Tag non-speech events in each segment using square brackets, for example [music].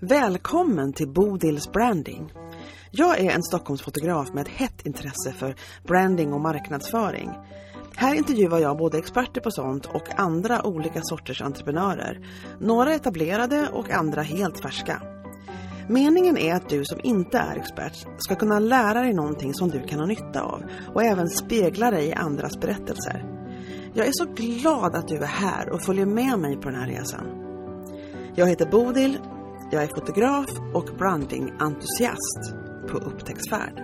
Välkommen till Bodils Branding. Jag är en Stockholmsfotograf med ett hett intresse för branding och marknadsföring. Här intervjuar jag både experter på sånt och andra olika sorters entreprenörer. Några etablerade och andra helt färska. Meningen är att du som inte är expert ska kunna lära dig någonting som du kan ha nytta av och även spegla dig i andras berättelser. Jag är så glad att du är här och följer med mig på den här resan. Jag heter Bodil, jag är fotograf och brandingentusiast på upptäcktsfärd.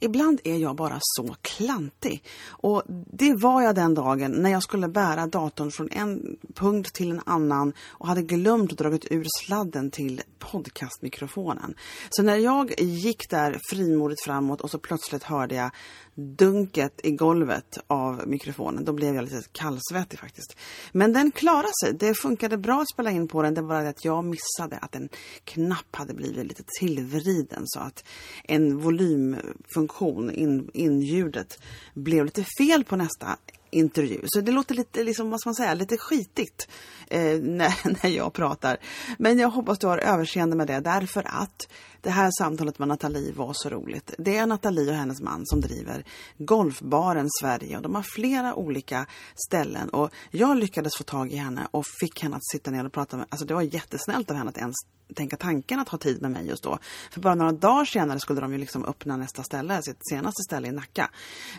Ibland är jag bara så klantig. Och det var jag den dagen när jag skulle bära datorn från en punkt till en annan och hade glömt att dra ur sladden till podcastmikrofonen. Så när jag gick där frimodigt framåt och så plötsligt hörde jag dunket i golvet av mikrofonen, då blev jag lite kallsvettig faktiskt. Men den klarade sig. Det funkade bra att spela in på den. Det var det att jag missade att en knapp hade blivit lite tillvriden så att en volymfunktion, in, inljudet, blev lite fel på nästa intervju. Så det låter lite, liksom, vad ska man säga, lite skitigt eh, [laughs] när, när jag pratar. Men jag hoppas du har överseende med det därför att det här samtalet med Nathalie var så roligt. Det är Nathalie och hennes man som driver Golfbaren Sverige och de har flera olika ställen och jag lyckades få tag i henne och fick henne att sitta ner och prata med, alltså det var jättesnällt av henne att ens tänka tanken att ha tid med mig just då. För bara några dagar senare skulle de ju liksom öppna nästa ställe, sitt senaste ställe i Nacka.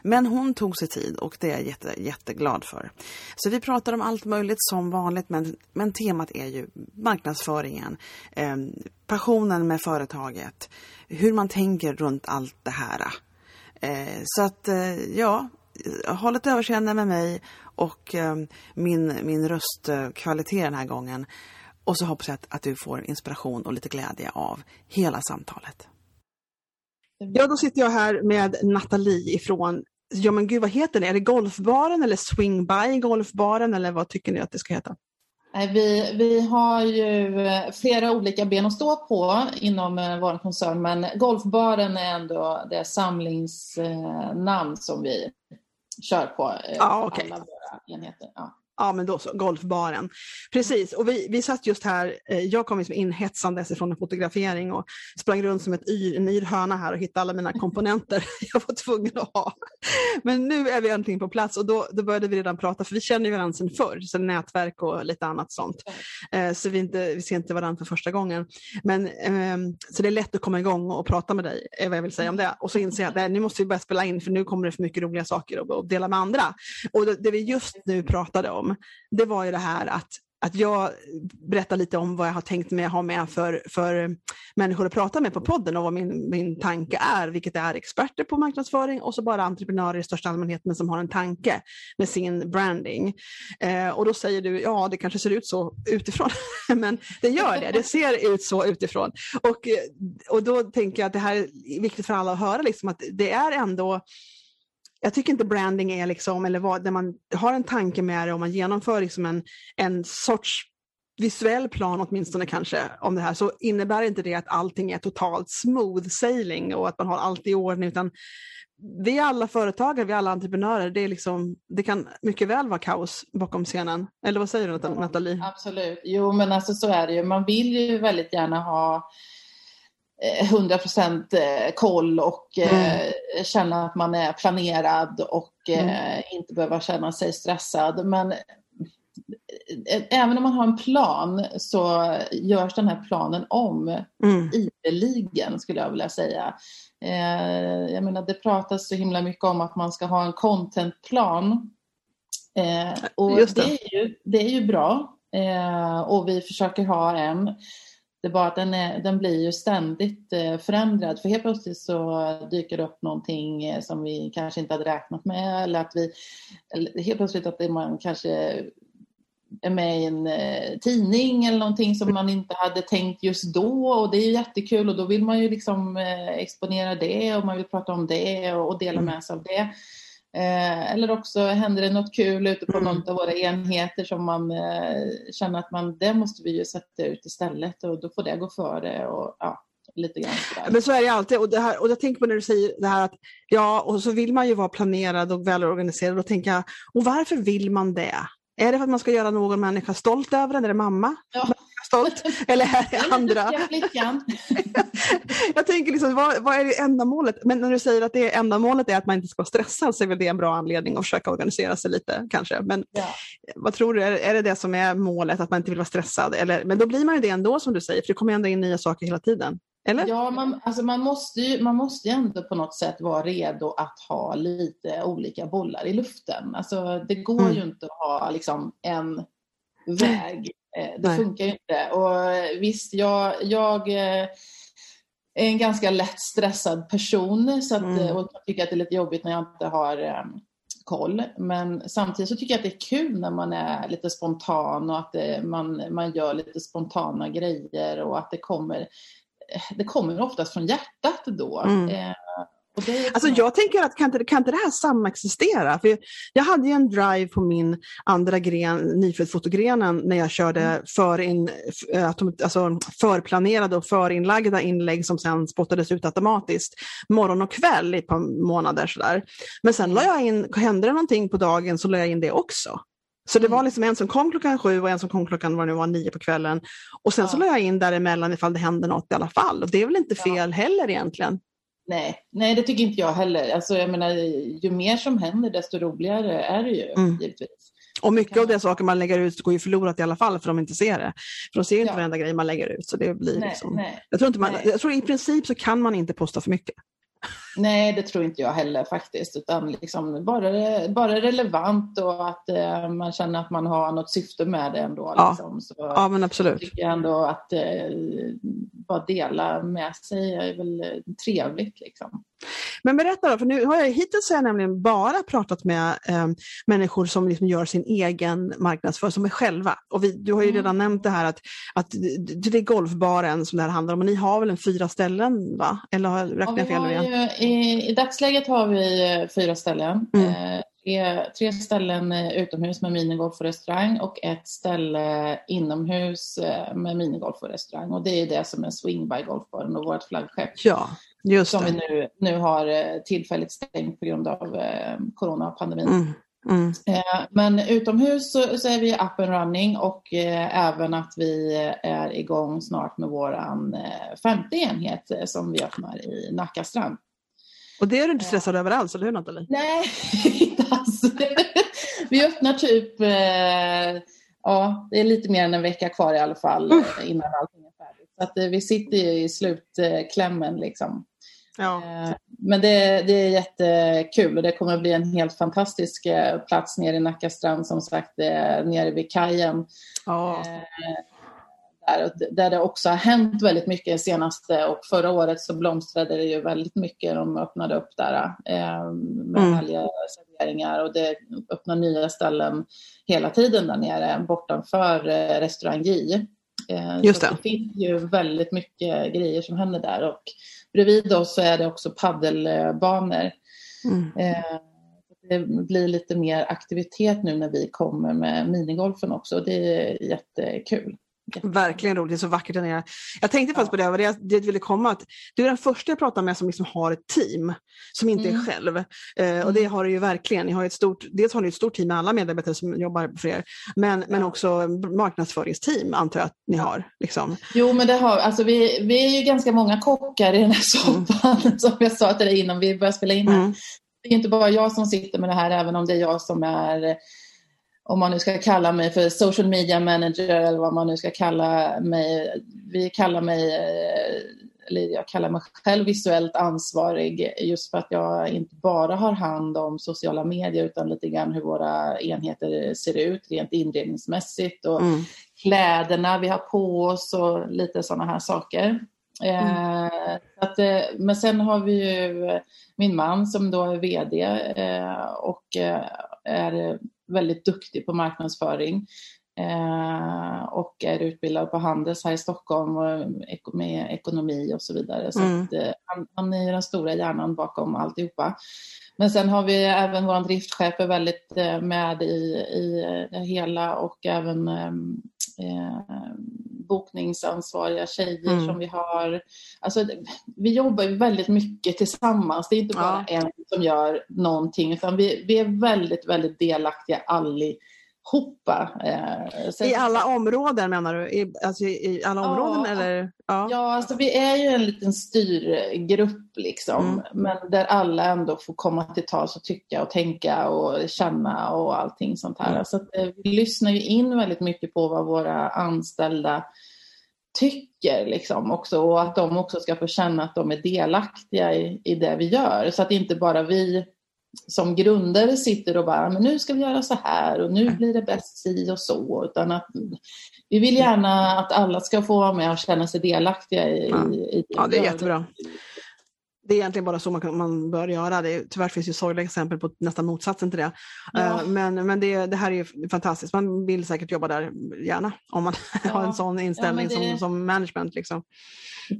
Men hon tog sig tid och det är jag jätte, jätteglad för. Så vi pratar om allt möjligt som vanligt men, men temat är ju marknadsföringen, eh, passionen med företaget, hur man tänker runt allt det här. Eh, så att eh, ja, håll ett överseende med mig och eh, min, min röstkvalitet den här gången. Och så hoppas jag att, att du får inspiration och lite glädje av hela samtalet. Ja, då sitter jag här med Nathalie ifrån, ja men gud vad heter det, är det Golfbaren eller Swing by Golfbaren eller vad tycker ni att det ska heta? Vi, vi har ju eh, flera olika ben att stå på inom eh, vår koncern men Golfbaren är ändå det samlingsnamn som vi kör på eh, ah, okay. alla våra enheter. Ja. Ja, men då så, golfbaren. Precis, och vi, vi satt just här, eh, jag kom liksom inhetsandes från en fotografering och sprang runt som ett yr, en yr höna här och hittade alla mina [laughs] komponenter [laughs] jag var tvungen att ha. Men nu är vi äntligen på plats och då, då började vi redan prata, för vi känner ju varandra sedan förr, så nätverk och lite annat sånt. Eh, så vi, inte, vi ser inte varandra för första gången. Men, eh, så det är lätt att komma igång och prata med dig, är vad jag vill säga om det. Och så inser jag att nu måste vi börja spela in, för nu kommer det för mycket roliga saker att dela med andra. Och det, det vi just nu pratade om, det var ju det här att att jag berättar lite om vad jag har tänkt mig ha med för, för människor att prata med på podden och vad min, min tanke är, vilket är experter på marknadsföring och så bara entreprenörer i största allmänhet men som har en tanke med sin branding. Eh, och då säger du, ja det kanske ser ut så utifrån, [laughs] men det gör det, det ser ut så utifrån. Och, och då tänker jag att det här är viktigt för alla att höra, liksom, att det är ändå jag tycker inte branding är liksom, eller vad, där man har en tanke med det och man genomför liksom en, en sorts visuell plan åtminstone kanske om det här så innebär inte det att allting är totalt smooth sailing och att man har allt i ordning utan vi är alla företagare, vi är alla entreprenörer. Det, är liksom, det kan mycket väl vara kaos bakom scenen. Eller vad säger du Nathalie? Absolut. Jo men alltså så är det ju. Man vill ju väldigt gärna ha 100 eh, procent eh, koll och eh, mm. känna att man är planerad och mm. inte behöva känna sig stressad. Men även om man har en plan så görs den här planen om mm. ideligen skulle jag vilja säga. Jag menar det pratas så himla mycket om att man ska ha en contentplan. Och det. det. är ju, det är ju bra och vi försöker ha en. Det är bara att den, är, den blir ju ständigt eh, förändrad. För helt plötsligt så dyker det upp någonting eh, som vi kanske inte hade räknat med. Eller att vi eller helt plötsligt att man kanske är med i en eh, tidning eller någonting som man inte hade tänkt just då. Och det är ju jättekul. Och då vill man ju liksom exponera det. Och man vill prata om det och dela med sig av det. Eh, eller också händer det något kul ute på någon av våra enheter som man eh, känner att man, det måste vi ju sätta ut istället och då får det gå före. Och, ja. lite grann sådär. Men så är det alltid. Och, det här, och jag tänker på när du säger det här att ja, och så vill man ju vara planerad och välorganiserad. Tänker jag, och varför vill man det? Är det för att man ska göra någon människa stolt över en? Är det mamma? Ja. Stolt? Eller är det andra? [laughs] Jag tänker liksom, vad, vad är det ändamålet? Men när du säger att det ändamålet är att man inte ska vara stressad så är väl det en bra anledning att försöka organisera sig lite kanske. Men Ja. vad tror du, är, är det det som är målet, att man inte vill vara stressad? Eller, men då blir man ju det ändå som du säger, för det kommer ändå in nya saker hela tiden. Eller? Ja, man, alltså man, måste ju, man måste ju ändå på något sätt vara redo att ha lite olika bollar i luften. Alltså, det går Mm. ju inte att ha liksom, en väg. Eh, Det Nej. funkar ju inte. Och eh, visst, jag, jag eh, är en ganska lätt stressad person så att, Mm. och jag tycker att det är lite jobbigt när jag inte har eh, koll. Men samtidigt så tycker jag att det är kul när man är lite spontan och att det, man, man gör lite spontana grejer och att det kommer det kommer oftast från hjärtat då. Mm. Alltså jag tänker att kan inte, kan inte det här samexistera? För jag hade ju en drive på min andra gren, nyfödd-fotogrenen, när jag körde för in, f- eh, alltså förplanerade och förinlagda inlägg som sen spottades ut automatiskt morgon och kväll i ett par månader. Sådär. Men sen la jag in, hände det någonting på dagen så la jag in det också. Så det var Mm. liksom en som kom klockan sju och en som kom klockan vad det nu var, nio på kvällen. Och sen så Ja. la jag in däremellan ifall det hände något i alla fall. Och det är väl inte Ja. fel heller egentligen. Nej, nej, det tycker inte jag heller. Alltså, jag menar, ju mer som händer desto roligare är det ju Mm. givetvis. Och mycket av de saker man lägger ut går ju förlorat i alla fall för de inte ser det. För de ser inte Ja. varenda grej man lägger ut. Så det blir Nej, liksom... nej. jag, tror inte man, nej. jag tror i princip så kan man inte posta för mycket. Nej, det tror inte jag heller faktiskt. Utan liksom bara, det- bara relevant och att eh, man känner att man har något syfte med det ändå. Ja. Liksom. Så Ja men absolut. tycker jag ändå att eh, bara dela med sig är väl eh, trevligt. Liksom. Men berätta då, för nu har jag hittills har jag nämligen bara pratat med eh, människor som liksom gör sin egen marknadsföring, som är själva. Och vi, du har ju Mm. redan nämnt det här att, att det är golfbaren som det här handlar om. Och ni har väl en fyra ställen va? Eller har jag fel? ju, i, I dagsläget har vi eh, fyra ställen. Mm. Eh, tre, tre ställen eh, utomhus med minigolf och restaurang och ett ställe inomhus eh, med minigolf och restaurang. Och det är det som är Swing by Golfbaren och vårt flaggskepp Ja, just som vi det. nu, nu har eh, tillfälligt stängt på grund av eh, coronapandemin. Mm. Mm. Eh, Men utomhus så, så är vi up and running och eh, även att vi är igång snart med våran eh, femte enhet som vi öppnar i Nacka strand. Och det är du inte stressad över alls, eller hur Nathalie? Nej, [laughs] inte alls. Vi öppnar typ, ja, det är lite mer än en vecka kvar i alla fall eh, innan allting är färdigt. Så att vi sitter ju i slutklämmen liksom. Ja. Eh, Men det, det är jättekul och det kommer att bli en helt fantastisk eh, plats nere i Nacka strand som sagt, nere vid kajen. ja. Eh, Där, där det också har hänt väldigt mycket senaste och förra året så blomstrade det ju väldigt mycket. De öppnade upp där med Mm. serveringar och det öppnar nya ställen hela tiden där nere bortanför restaurang J. Just så det. det finns ju väldigt mycket grejer som händer där och bredvid oss så är det också paddelbanor. Mm. Eh, det blir lite mer aktivitet nu när vi kommer med minigolfen också det är jättekul. Verkligen roligt, det är så vackert där nere. Jag tänkte faktiskt på det, det jag jag ville komma att du är den första jag pratar med som liksom har ett team, som inte Mm. är själv. Eh, och det har du ju verkligen. Ni har ett stort, dels har ni ett stort team med alla medarbetare som jobbar för er, men, men Ja. också marknadsföringsteam antar jag att ni Ja. har. Liksom. Jo, men det har, alltså vi, vi är ju ganska många kockar i den här soppan [laughs] som jag sa till dig innan vi började spela in här. Mm. Det är inte bara jag som sitter med det här, även om det är jag som är, om man nu ska kalla mig för social media manager eller vad man nu ska kalla mig. Vi kallar mig, eh, eller jag kallar mig själv visuellt ansvarig just för att jag inte bara har hand om sociala medier utan lite grann hur våra enheter ser ut rent inredningsmässigt och Mm. kläderna vi har på oss och lite sådana här saker. Eh, att, eh, men sen har vi ju min man som då är VD eh, och eh, är väldigt duktig på marknadsföring eh, och är utbildad på Handels här i Stockholm och med ekonomi och så vidare. Så Mm. att, eh, han, han är den stora hjärnan bakom alltihopa. Men sen har vi även vår driftchef är väldigt eh, med i, i det hela och även eh, bokningsansvariga tjejer mm. som vi har. Alltså, vi jobbar ju väldigt mycket tillsammans. Det är inte bara ja. en som gör någonting utan vi, vi är väldigt, väldigt delaktiga allihopa hoppa. Eh, I alla områden menar du? I, alltså i alla områden ja, eller? Ja, ja alltså vi är ju en liten styrgrupp liksom. Mm. Men där alla ändå får komma till tals och tycka och tänka och känna och allting sånt här. Mm. Så att, eh, vi lyssnar ju in väldigt mycket på vad våra anställda tycker liksom också och att de också ska få känna att de är delaktiga i, i det vi gör. Så att inte bara vi som grundare sitter och bara, men nu ska vi göra så här och nu blir det bäst si och så. Utan att vi vill gärna att alla ska få vara med och känna sig delaktiga i, ja. i, i Ja, det är jättebra det är egentligen bara så man, man bör göra. Det, tyvärr finns ju sorgliga exempel på nästan motsatsen till det. Ja. Uh, men men det, det, här är ju fantastiskt. Man vill säkert jobba där gärna om man ja. [laughs] har en sån inställning ja, det... som, som management. Liksom.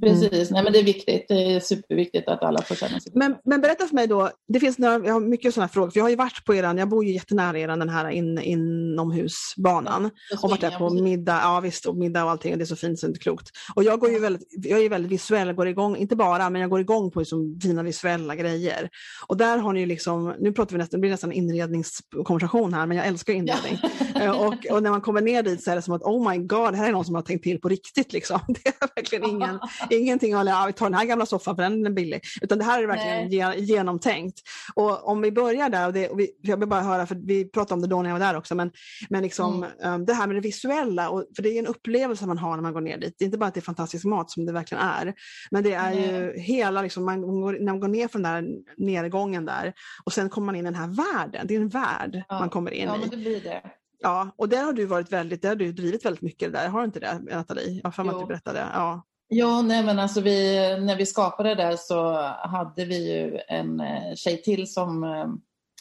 Precis, mm. Nej, men det är viktigt. Det är superviktigt att alla får känna sig men, men berätta för mig då, det finns några, jag har mycket sådana frågor, för jag har ju varit på eran, jag bor ju jättenära eran, den här in, inomhusbanan. och varit där på middag, ja visst, och middag och allting, det är så fint så det är inte klokt. Och jag går ju väldigt, jag är väldigt visuell, går igång, inte bara, men jag går igång på liksom fina visuella grejer. Och där har ni ju liksom, nu pratar vi nästan, det blir nästan inredningskonversation här, men jag älskar inredning. Ja. Eh, och, och, när man kommer ner dit så är det som att oh my god, här är någon som har tänkt till på riktigt. Liksom. [laughs] Det är verkligen ingen, [laughs] ingenting att ja, vi tar den här gamla soffan för den är billig. Utan det här är verkligen ge, genomtänkt. Och om vi börjar där, och, det, och vi, jag vill bara höra, för vi pratade om det då när jag var där också, men, men liksom, mm. um, det här med det visuella, och, för det är en upplevelse man har när man går ner dit. Det är inte bara att det är fantastisk mat som det verkligen är, men det är mm. ju hela, liksom, man går, när man går ner från den där nedgången där och sen kommer man in i den här världen. Det är en värld ja. man kommer in ja, i. Men det blir det. Ja, och där har du varit väldigt, där har du drivit väldigt mycket där, har du inte det Nathalie? Jag har att du berättade. Ja. Ja, nej men alltså vi, när vi skapade det så hade vi ju en eh, tjej till som eh,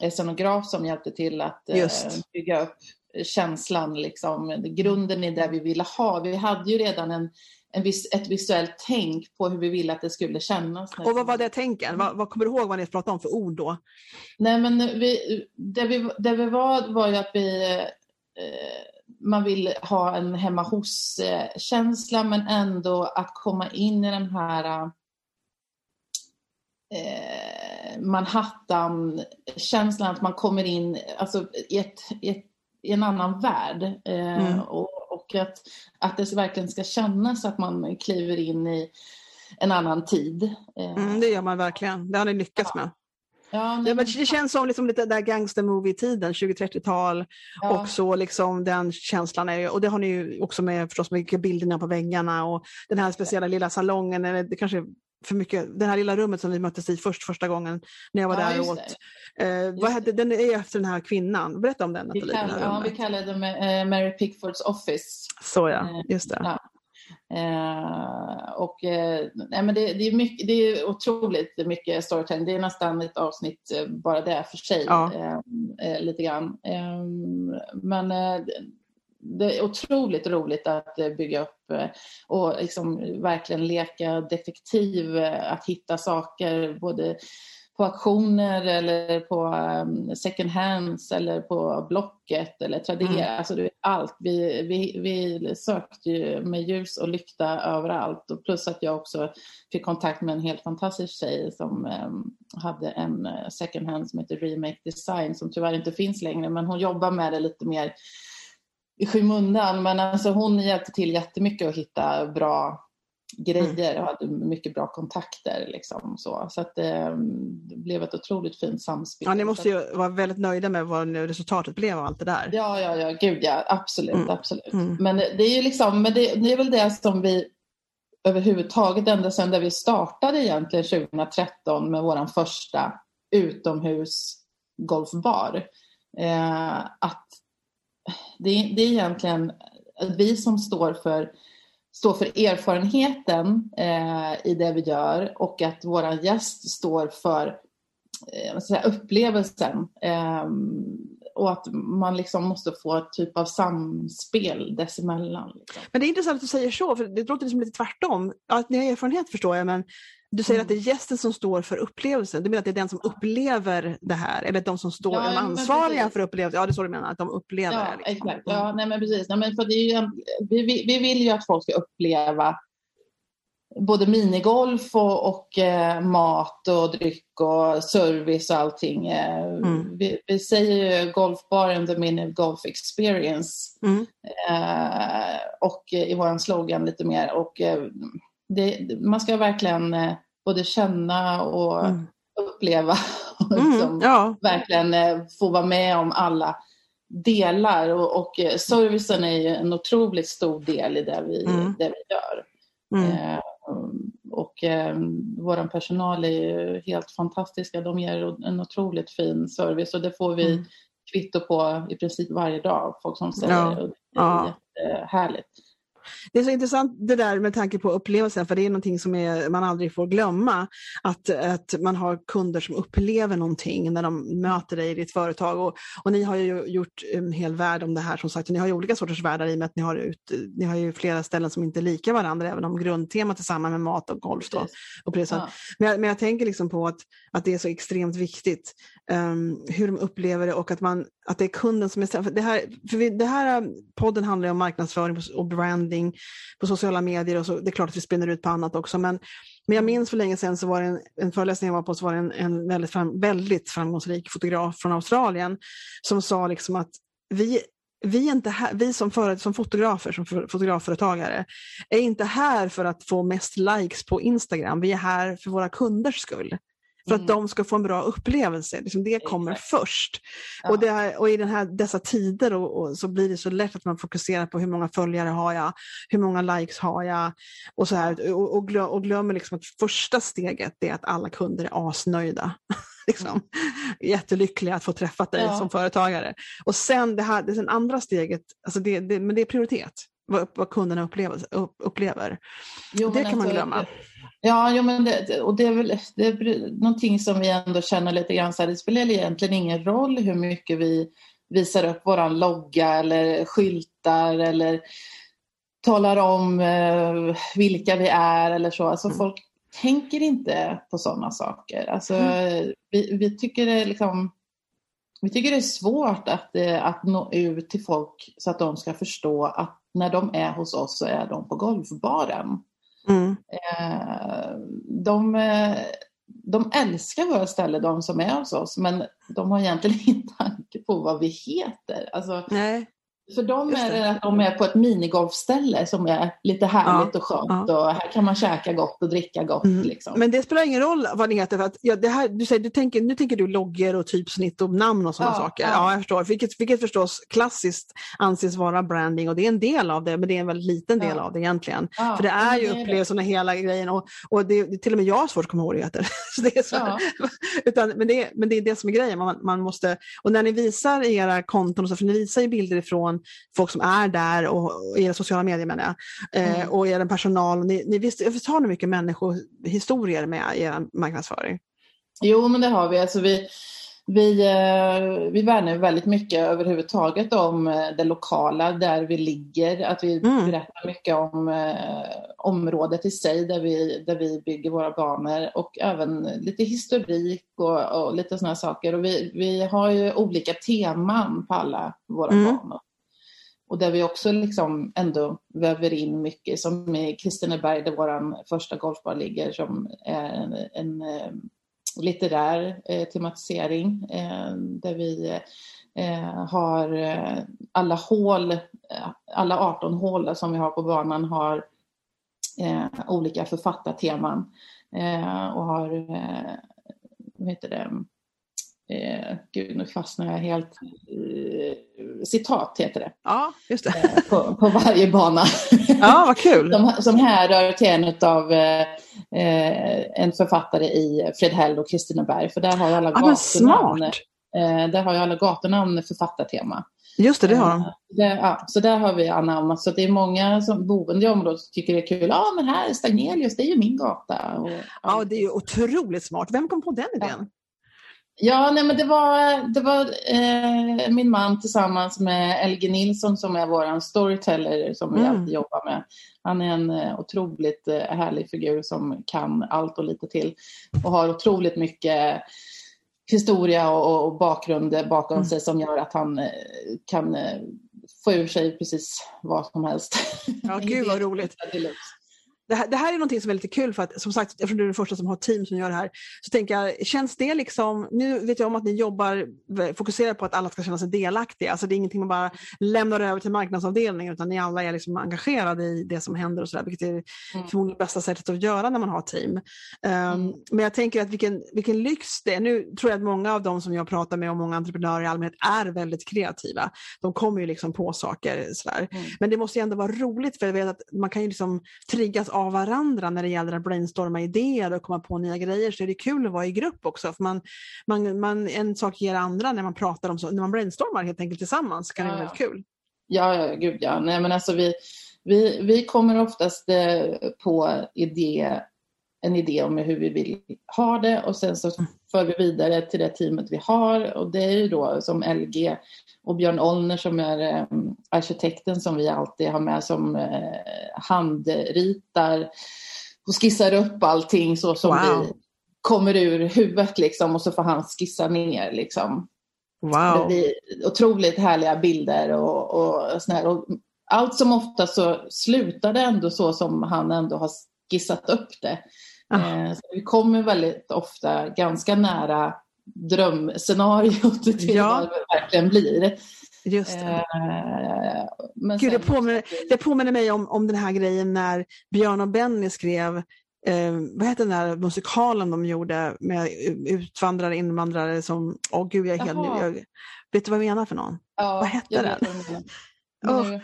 är scenograf som hjälpte till att eh, Just. bygga upp känslan, liksom, grunden i det vi ville ha. Vi hade ju redan en, en vis, ett visuellt tänk på hur vi ville att det skulle kännas. Och vad var det tänken? Vad, vad kommer du ihåg vad ni pratade om för ord då? Nej men vi, det, vi, det vi var var ju att vi eh, man vill ha en hemma hos-känsla men ändå att komma in i den här eh, Manhattan-känslan, att man kommer in alltså, i, ett, i, ett, i en annan värld. Eh, mm. och, och, att, att det verkligen ska kännas att man kliver in i en annan tid. Eh. Mm, det gör man verkligen, det har ni lyckats ja. med. Ja, det, det, känns som liksom lite där gangstermovie-tiden, 20-30-tal. Ja. Och så liksom den känslan, är, och det har ni ju också med förstås med bilderna på väggarna och den här speciella lilla salongen, eller det kanske för mycket, det här lilla rummet som vi möttes i först första gången när jag var ja, där och åt. Eh, vad hette, den är efter den här kvinnan, berätta om den Nathalie. Vi, kall, ja, vi kallar det uh, Mary Pickfords Office. Så ja, eh, just det. Ja. Eh, och, eh, nej, men det, det, är mycket, det är otroligt mycket storytelling. Det är nästan ett avsnitt eh, bara det för sig. Ja. Eh, eh lite grann. Eh, men det är otroligt roligt att bygga upp och liksom verkligen leka detektiv, att hitta saker, både på auktioner eller på um, second hands eller på Blocket eller Tradera. Mm. Alltså är allt. Vi, vi, vi sökte ju med ljus och lykta överallt. Och plus att jag också fick kontakt med en helt fantastisk tjej som um, hade en second hand som heter Remake Design som tyvärr inte finns längre men hon jobbar med det lite mer i skymundan. Men alltså hon hjälpte till jättemycket att hitta bra grejer och hade mycket bra kontakter. Liksom, så så att, eh, det blev ett otroligt fint samspel. Ja, ni måste ju vara väldigt nöjda med vad resultatet blev av allt det där. Ja, ja, ja, gud ja, absolut, mm. absolut. Mm. Men det är ju liksom, men det, det, är väl det som vi överhuvudtaget ända sedan där vi startade egentligen 2013 med vår första utomhus golfbar. Eh, att det, det är egentligen vi som står för står för erfarenheten eh, i det vi gör och att vår gäst står för eh, säga, upplevelsen. Eh, och att man liksom måste få ett typ av samspel dessemellan. Liksom. Men det är intressant att du säger så, för det låter liksom lite tvärtom. Att ni har erfarenhet förstår jag, men du säger mm. att det är gästen som står för upplevelsen. Du menar att det är den som upplever det här? Eller de som står ja, ansvariga för upplevelsen? Ja, det är så du menar, att de upplever ja, det. Liksom. Exakt. Ja, nej, men precis. Nej, men för det ju, vi, vi vill ju att folk ska uppleva både minigolf och, och eh, mat och dryck och service och allting. Eh, mm. vi, vi, säger ju golfbaren the mini golf experience mm. eh, och i vår slogan lite mer. Och, eh, det, man ska verkligen eh, både känna och mm. uppleva [laughs] och mm, liksom ja. verkligen eh, få vara med om alla delar. Och, och servicen är ju en otroligt stor del i det vi, mm. det vi gör. Mm. Och eh, vår personal är ju helt fantastiska. De ger en otroligt fin service och det får vi mm. kvitto på i princip varje dag. Folk som säger ja. det. Är ja. jättehärligt. Det är så intressant det där med tanke på upplevelsen, för det är någonting som är, man aldrig får glömma. Att, att man har kunder som upplever någonting när de möter dig i ditt företag. Och, och ni har ju gjort en hel värld om det här som sagt. Ni har ju olika sorters världar i och med att ni har, ut, ni har ju flera ställen som inte är lika varandra, även om grundtemat är samma med mat och golf. Då, och ja. men, jag, men jag tänker liksom på att, att det är så extremt viktigt um, hur de upplever det och att, man, att det är kunden som är... För det här, för vi, det här um, podden handlar om marknadsföring och branding på sociala medier och så, det är klart att vi spinner ut på annat också men, men jag minns för länge sedan så var det en, en föreläsning jag var på så var det en, en väldigt, fram, väldigt framgångsrik fotograf från Australien som sa liksom att vi vi, är inte här, vi som, för, som fotografer, som fotografföretagare, är inte här för att få mest likes på Instagram. Vi är här för våra kunders skull. För att mm. de ska få en bra upplevelse. Liksom det kommer Exakt. först. Ja. Och, det och, i den här, dessa tider och, och, så blir det så lätt att man fokuserar på hur många följare har jag, hur många likes har jag och så här. Och, och, glöm, och glömmer liksom att första steget är att alla kunder är asnöjda. [laughs] liksom. Mm. Jättelyckliga att få träffa dig ja. som företagare. Och sen det här, det sen andra steget, alltså det, det, men det är prioritet vad, vad kunderna upplever. upplever. Jo, det kan alltså, man glömma. Ja, jo, men det, och det är väl det är någonting som vi ändå känner lite grann så här, det spelar egentligen ingen roll hur mycket vi visar upp våran logga eller skyltar eller talar om eh, vilka vi är eller så. Alltså mm. folk tänker inte på sådana saker. Alltså, mm. vi, vi, tycker det är liksom, vi tycker det är svårt att, eh, att nå ut till folk så att de ska förstå att när de är hos oss så är de på golfbaren. Mm. Eh, de, eh, de älskar våra ställen, de som är hos oss, men de har egentligen [laughs] ingen tanke på vad vi heter. Alltså, Nej. För dem är det att de är på ett minigolfställe som är lite härligt ja, och skönt ja. och här kan man käka gott och dricka gott. Mm. Liksom. Men det spelar ingen roll vad det heter för att ja, det här, du säger, du tänker, nu tänker du loggor och typsnitt och namn och sådana saker. Ja. jag förstår. Vilket, vilket förstås klassiskt anses vara branding och det är en del av det men det är en väldigt liten del av det egentligen. för det är ju upplevelsen och hela grejen och, och det, till och med jag har svårt att komma ihåg det heter. [laughs] så det är så [laughs] Utan, men, det, men det är det som är grejen. Man, man måste, och när ni visar era konton, och så, för ni visar ju bilder ifrån folk som är där och, och era sociala medier menar jag. Eh, mm. och er personal. Ni, ni visst, visst har ni mycket människohistorier med er marknadsföring? Jo, men det har vi. Alltså vi vi, eh, vi värnar väldigt mycket överhuvudtaget om eh, det lokala, där vi ligger. Att vi mm. berättar mycket om eh, området i sig, där vi, där vi bygger våra banor. Och även lite historik och, och lite sådana saker. Och vi, vi har ju olika teman på alla våra mm. banor. Och där vi också liksom ändå väver in mycket, som i Kristineberg där vår första golfbar ligger, som är en, en, eh, litterär eh, tematisering eh, där vi eh, har eh, alla hål, eh, alla 18 hål som vi har på banan har eh, olika författarteman och har, vad heter det, Eh, gud, nu fastnar jag helt. Eh, citat heter det. Ja, just det. Eh, på, på, varje bana. [laughs] Ja, vad kul. som, som härrör till en av eh, en författare i Fredhäll och Kristineberg. För där har alla ja, gatunamn, eh, där har ju alla gatunamn författartema. Just det, det har de. Det, ja, så där har vi anammat. Så det är många som boende i området som tycker det är kul. Ja, men här är Stagnelius, det är ju min gata. Och, ja, det är ju otroligt smart. Vem kom på den idén? Ja. Nej, men det var, det var eh, min man tillsammans med Elge Nilsson som är vår storyteller som vi mm. alltid jobbar med. Han är en eh, otroligt eh, härlig figur som kan allt och lite till och har otroligt mycket historia och, och bakgrund bakom mm. sig som gör att han eh, kan eh, få ur sig precis vad som helst. Ja, gud vad roligt. [laughs] Det här, det här, är någonting som är lite kul för att som sagt, eftersom du är den första som har team som gör det här, så tänker jag, känns det liksom, nu vet jag om att ni jobbar, fokuserar på att alla ska känna sig delaktiga, alltså det är ingenting man bara lämnar över till marknadsavdelningen utan ni alla är liksom engagerade i det som händer och sådär, vilket är mm. förmodligen bästa sättet att göra när man har team. Um, mm. Men jag tänker att vilken, vilken lyx det är. Nu tror jag att många av dem som jag pratar med och många entreprenörer i allmänhet är väldigt kreativa. De kommer ju liksom på saker sådär. Mm. Men det måste ju ändå vara roligt för jag vet att man kan ju liksom triggas av varandra när det gäller att brainstorma idéer och komma på nya grejer så är det kul att vara i grupp också. För man, man, man, en sak ger andra när man pratar om så, när man brainstormar helt enkelt tillsammans kan ja. det vara väldigt kul. Ja, ja, gud ja. Nej, men alltså vi, vi, vi kommer oftast eh, på idé, en idé om hur vi vill ha det och sen så mm. för vi vidare till det teamet vi har och det är ju då som LG och Björn Ollner som är eh, arkitekten som vi alltid har med som eh, handritar och skissar upp allting så som wow. vi kommer ur huvudet liksom och så får han skissa ner liksom. Wow. Det blir otroligt härliga bilder och, och sådär. Och allt som ofta så slutar det ändå så som han ändå har skissat upp det. Eh, så vi kommer väldigt ofta ganska nära drömscenariot [laughs] till ja. vad det verkligen blir. Just det. Eh, Gud, det, påminner, det påminner mig om, om den här grejen när Björn och Benny skrev eh, vad heter den där musikalen de gjorde med utvandrare, invandrare som, åh oh, gud jag är helt ny. Jag, vet du vad jag menar för någon? Ja, vad hette den? oh,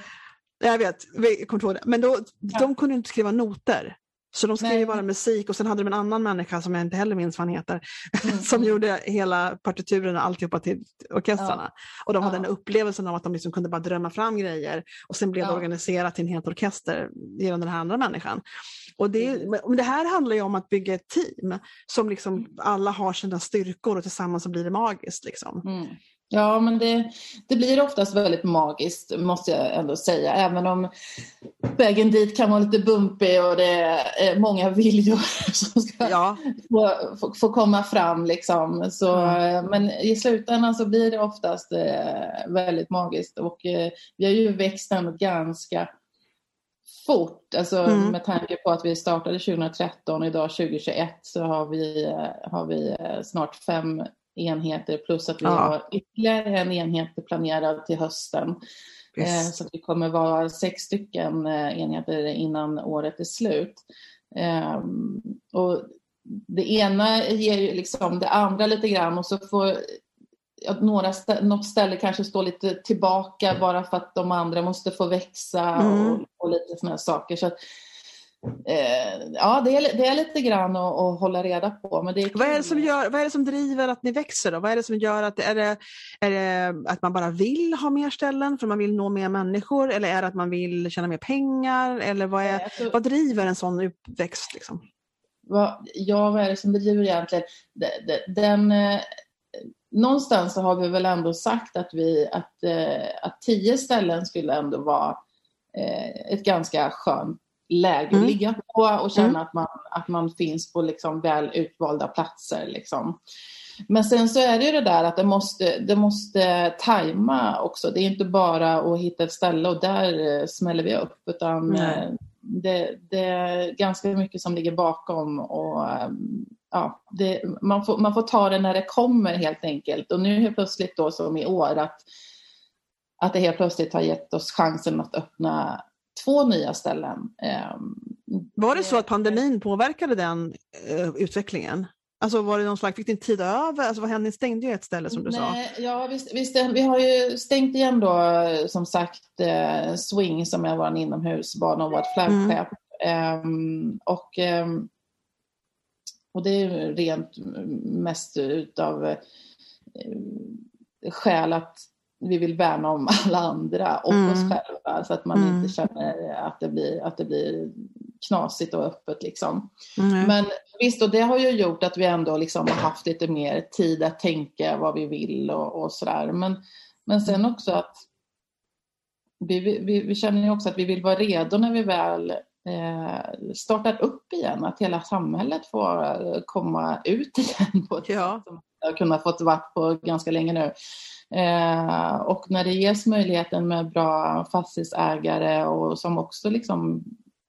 jag vet, jag kommer inte ihåg det. Men då, ja. de kunde inte skriva noter. Så de skrev Nej. bara musik och sen hade de en annan människa som jag inte heller minns vad han heter, mm. [laughs] som gjorde hela partituren och alltihopa till orkestrarna. Ja. Och de hade ja. den upplevelsen av att de liksom kunde bara drömma fram grejer och sen blev ja. det organiserat till en helt orkester genom den här andra människan. Och det, mm. det här handlar ju om att bygga ett team som liksom mm. alla har sina styrkor och tillsammans så blir det magiskt. Liksom. Mm. Ja, men det, det blir oftast väldigt magiskt måste jag ändå säga. Även om vägen dit kan vara lite bumpig och det är många viljor [laughs] som ska ja. få, få, få, komma fram. Liksom. Så, mm. Men i slutändan så blir det oftast eh, väldigt magiskt. Och eh, vi har ju växt ganska fort. Alltså, mm. Med tanke på att vi startade 2013 och idag 2021 så har vi, eh, har vi eh, snart fem enheter plus att vi ja. har ytterligare en enhet planerad till hösten. Eh, så att vi kommer vara sex stycken eh, enheter innan året är slut. Eh, och det ena ger ju liksom det andra lite grann och så får att några stä något ställe kanske stå lite tillbaka bara för att de andra måste få växa mm. och, och, lite sådana saker. Så att, Eh, ja, det är, det är lite grann att, att hålla reda på. Men det är vad, är det som gör, vad är det som driver att ni växer? Då? Vad är det som gör att, är det, är det att man bara vill ha mer ställen för man vill nå mer människor eller är det att man vill tjäna mer pengar? Eller vad, är, alltså, vad driver en sån uppväxt? Liksom? Vad, ja, vad är det som driver egentligen? Den, eh, någonstans så har vi väl ändå sagt att, vi, att, eh, att tio ställen skulle ändå vara ett ganska skönt läge mm. att ligga på och känna mm. att, man, att man finns på liksom väl utvalda platser. Liksom. Men sen så är det ju det där att det måste, det måste tajma också. Det är inte bara att hitta ett ställe och där eh, smäller vi upp utan mm. det, det, är ganska mycket som ligger bakom och eh, ja, det, man, får, man får ta det när det kommer helt enkelt. Och nu helt plötsligt då som i år att, att det helt plötsligt har gett oss chansen att öppna två nya ställen. Ehm, var det så att pandemin påverkade den uh, utvecklingen? Alltså var det någon slags, fick ni tid över? Alltså vad hände? Ni stängde ju ett ställe som du Nej, sa. Ja, visst, visst, vi har ju stängt igen då som sagt eh, Swing som är vår inomhusbana och vårt flaggskepp. Mm. Um, och, um, och det är rent mest utav uh, skäl att vi vill värna om [laughs] alla andra och mm. oss själva så att man mm. inte känner att det blir, att det blir knasigt och öppet. Liksom. Mm. Men, Visst, och det har ju gjort att vi ändå liksom har haft lite mer tid att tänka vad vi vill och, och sådär. Men, men sen också att vi, vi, vi känner ju också att vi vill vara redo när vi väl eh, startar upp igen, att hela samhället får komma ut [laughs] igen på ett ja. sätt som har kunnat fått vara på ganska länge nu. Eh, och när det ges möjligheten med bra fastighetsägare och som också liksom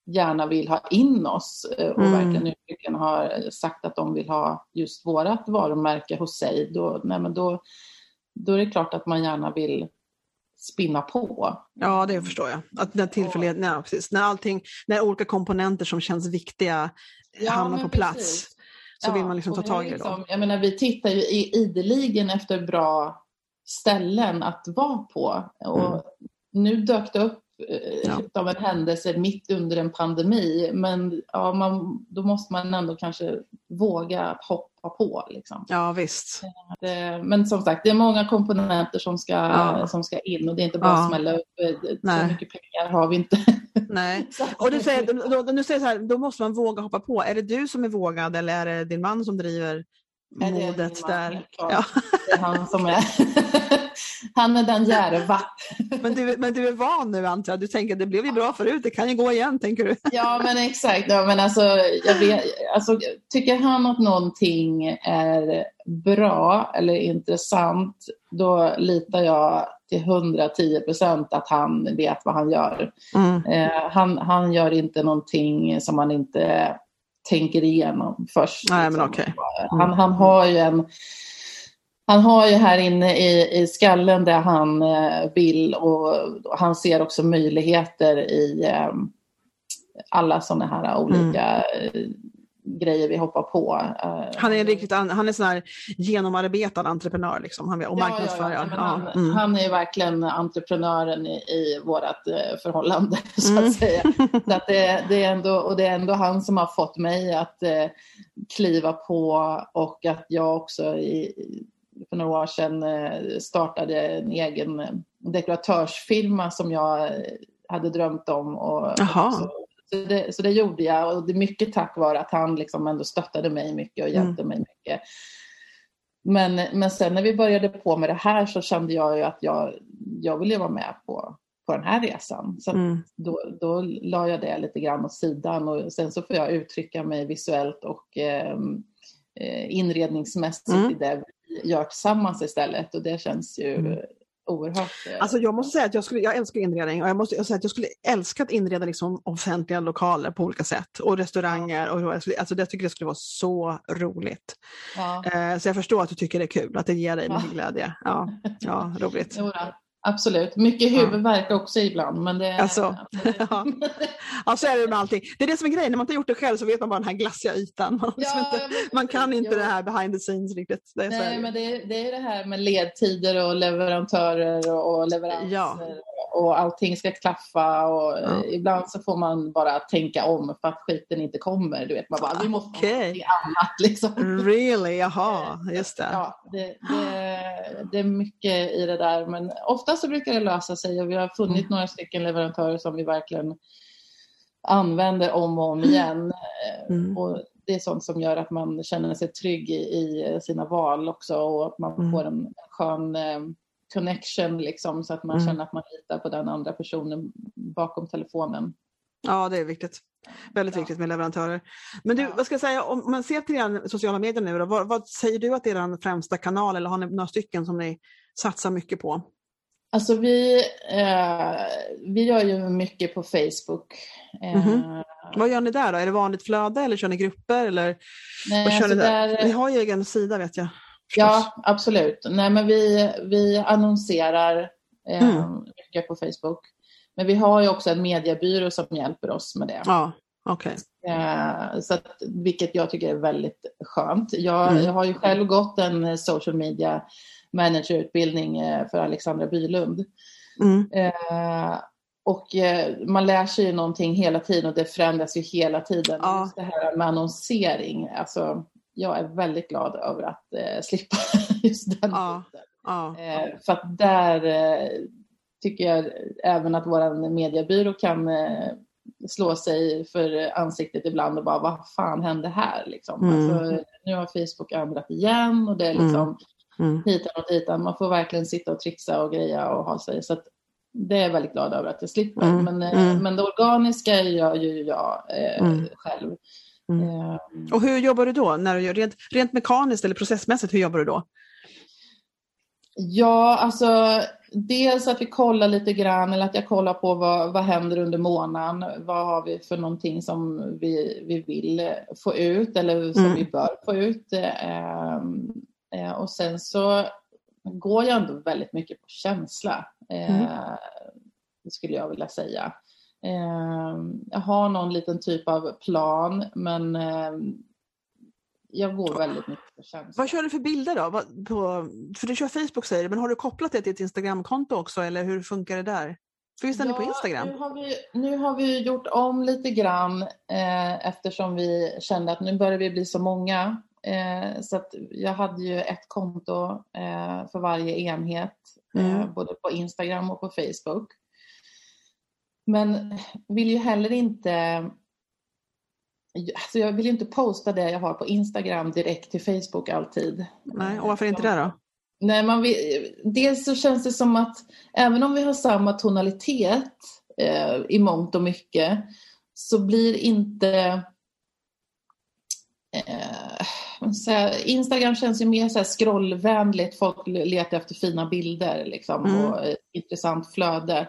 gärna vill ha in oss eh, och mm. verkligen uttryckligen har sagt att de vill ha just vårat varumärke hos sig, då, nej men då, då är det klart att man gärna vill spinna på. Ja, det förstår jag. Att när, tillfällighet, nej, precis. när, allting, när olika komponenter som känns viktiga ja, hamnar på plats precis. så ja, vill man liksom ta tag i det. Liksom, jag menar, vi tittar ju ideligen efter bra ställen att vara på. Och mm. Nu dök det upp ja. [laughs] av en händelse mitt under en pandemi. Men ja, man, då måste man ändå kanske våga hoppa på. Liksom. Ja visst. Det, men som sagt, det är många komponenter som ska, ja. som ska in och det är inte bara ja. att smälla upp. Nej. Så mycket pengar har vi inte. [laughs] Nej. Och du säger, då, du säger så här, då måste man våga hoppa på. Är det du som är vågad eller är det din man som driver modet där? Ja. Det är han som är [laughs] Han är den djärva. men, du, men du är van nu antar jag? Du tänker det blev ju bra förut, det kan ju gå igen tänker du? ja men exakt. Ja, men alltså, jag vet, alltså, tycker han att någonting är bra eller intressant då litar jag till 110 procent att han vet vad han gör. Mm. Eh, han, han gör inte någonting som han inte tänker igenom först. Nej, liksom. men okay. mm. han, han har ju en han har ju här inne i, i skallen det han eh, vill och han ser också möjligheter i eh, alla sådana här olika mm. Eh, grejer vi hoppar på. Han är riktigt han är sån här genomarbetad entreprenör liksom, han, och marknadsförare. Ja, ja, han, mm. han, är verkligen entreprenören i, i vårt förhållande [laughs] så att mm. säga. [laughs] Så att det, det, är ändå, och det är ändå han som har fått mig att eh, kliva på och att jag också i, för några år sedan eh, startade en egen eh, dekoratörsfirma som jag eh, hade drömt om. Och, så, det, så det gjorde jag och det är mycket tack vare att han liksom ändå stöttade mig mycket och hjälpte mm. mig mycket. Men, men sen när vi började på med det här så kände jag ju att jag, jag ville vara med på, på den här resan. Så mm. då, då la jag det lite grann åt sidan och sen så får jag uttrycka mig visuellt och eh, inredningsmässigt mm. i det gör tillsammans istället och det känns ju mm. Oerhört... Eh, alltså jag måste säga att jag, skulle, jag älskar inredning och jag måste säga att jag skulle älska att inreda liksom offentliga lokaler på olika sätt och restauranger. Och, alltså jag tycker det skulle vara så roligt. Ja. Eh, så jag förstår att du tycker det är kul, att det ger dig ja. glädje. Ja, ja roligt. Absolut, mycket huvudvärk ja. också ibland. Men det, alltså, [laughs] ja. ja, så är det med allting. Det är det som är grejen, när man inte gjort det själv så vet man bara den här glassiga ytan. Man, ja, inte, man kan inte ja. det här behind the scenes riktigt. Det Nej, men det, det är det här med ledtider och leverantörer och, och leveranser. Ja och allting ska klaffa och ja. ibland så får man bara tänka om för att skiten inte kommer. Du vet, man bara, vi måste okay. ha annat. [laughs] Liksom. Really? Jaha, just det. Ja, det, det, det, är mycket i det där men ofta så brukar det lösa sig och vi har funnit mm. några stycken leverantörer som vi verkligen använder om och om igen. Mm. Och det är sånt som gör att man känner sig trygg i, i sina val också och att man mm. får en skön eh, connection liksom, så att man mm. känner att man litar på den andra personen bakom telefonen. Ja, det är viktigt. Väldigt ja. viktigt med leverantörer. Men du, ja. vad ska jag säga, om man ser till er sociala medier nu, då, vad, vad, säger du att är er främsta kanal eller har ni några stycken som ni satsar mycket på? Alltså vi, eh, vi gör ju mycket på Facebook. Eh, mm -hmm. Vad gör ni där då? Är det vanligt flöde eller kör ni grupper? Eller, Nej, vad kör alltså ni, där? Där... ni har ju egen sida vet jag. Ja, absolut. Nej, men vi, vi annonserar eh, mm. mycket på Facebook. Men vi har ju också en mediebyrå som hjälper oss med det. Ja, okay. Eh, så att, vilket jag tycker är väldigt skönt. Jag, mm. jag har ju själv gått en social media managerutbildning eh, för Alexandra Bylund. Mm. Eh, och eh, man lär sig ju någonting hela tiden och det förändras ju hela tiden. Ja. Just det här med annonsering, alltså jag är väldigt glad över att eh, slippa [laughs] just den ja, ja. Eh, för att där tycker jag även att vår mediebyrå kan slå sig för ansiktet ibland och bara vad fan hände här liksom. Mm. Alltså, nu har Facebook ändrat igen och det är mm. liksom mm. Hitan och ditan. Man får verkligen sitta och trixa och greja och ha sig. Så att, det är jag väldigt glad över att jag slipper. Mm. Men, eh, mm. men det organiska gör ju jag eh, mm. själv. Mm. Eh, och hur jobbar du då? När du gör, rent, rent mekaniskt eller processmässigt, hur jobbar du då? Ja, alltså dels att vi kollar lite grann eller att jag kollar på vad, vad händer under månaden. Vad har vi för någonting som vi, vi vill få ut eller som mm. vi bör få ut. Eh, eh, och sen så går jag ändå väldigt mycket på känsla. Eh, mm. skulle jag vilja säga. Eh, jag har någon liten typ av plan men eh, jag går väldigt mycket på känsla. Vad kör du för bilder då? På, för du kör Facebook säger du, men har du kopplat det till ett Instagramkonto också eller hur funkar det där? Visst är ja, på Instagram? Nu har, vi, nu har vi gjort om lite grann eh, eftersom vi kände att nu börjar vi bli så många. Eh, så att jag hade ju ett konto eh, för varje enhet, eh, mm. både på Instagram och på Facebook. Men vill ju heller inte Alltså jag vill inte posta det jag har på Instagram direkt till Facebook alltid. Nej, och varför inte det då? Nej, man vill, dels så känns det som att även om vi har samma tonalitet eh, i mångt och mycket så blir inte eh, Instagram känns ju mer så här scrollvänligt. Folk letar efter fina bilder liksom, mm. och ett intressant flöde.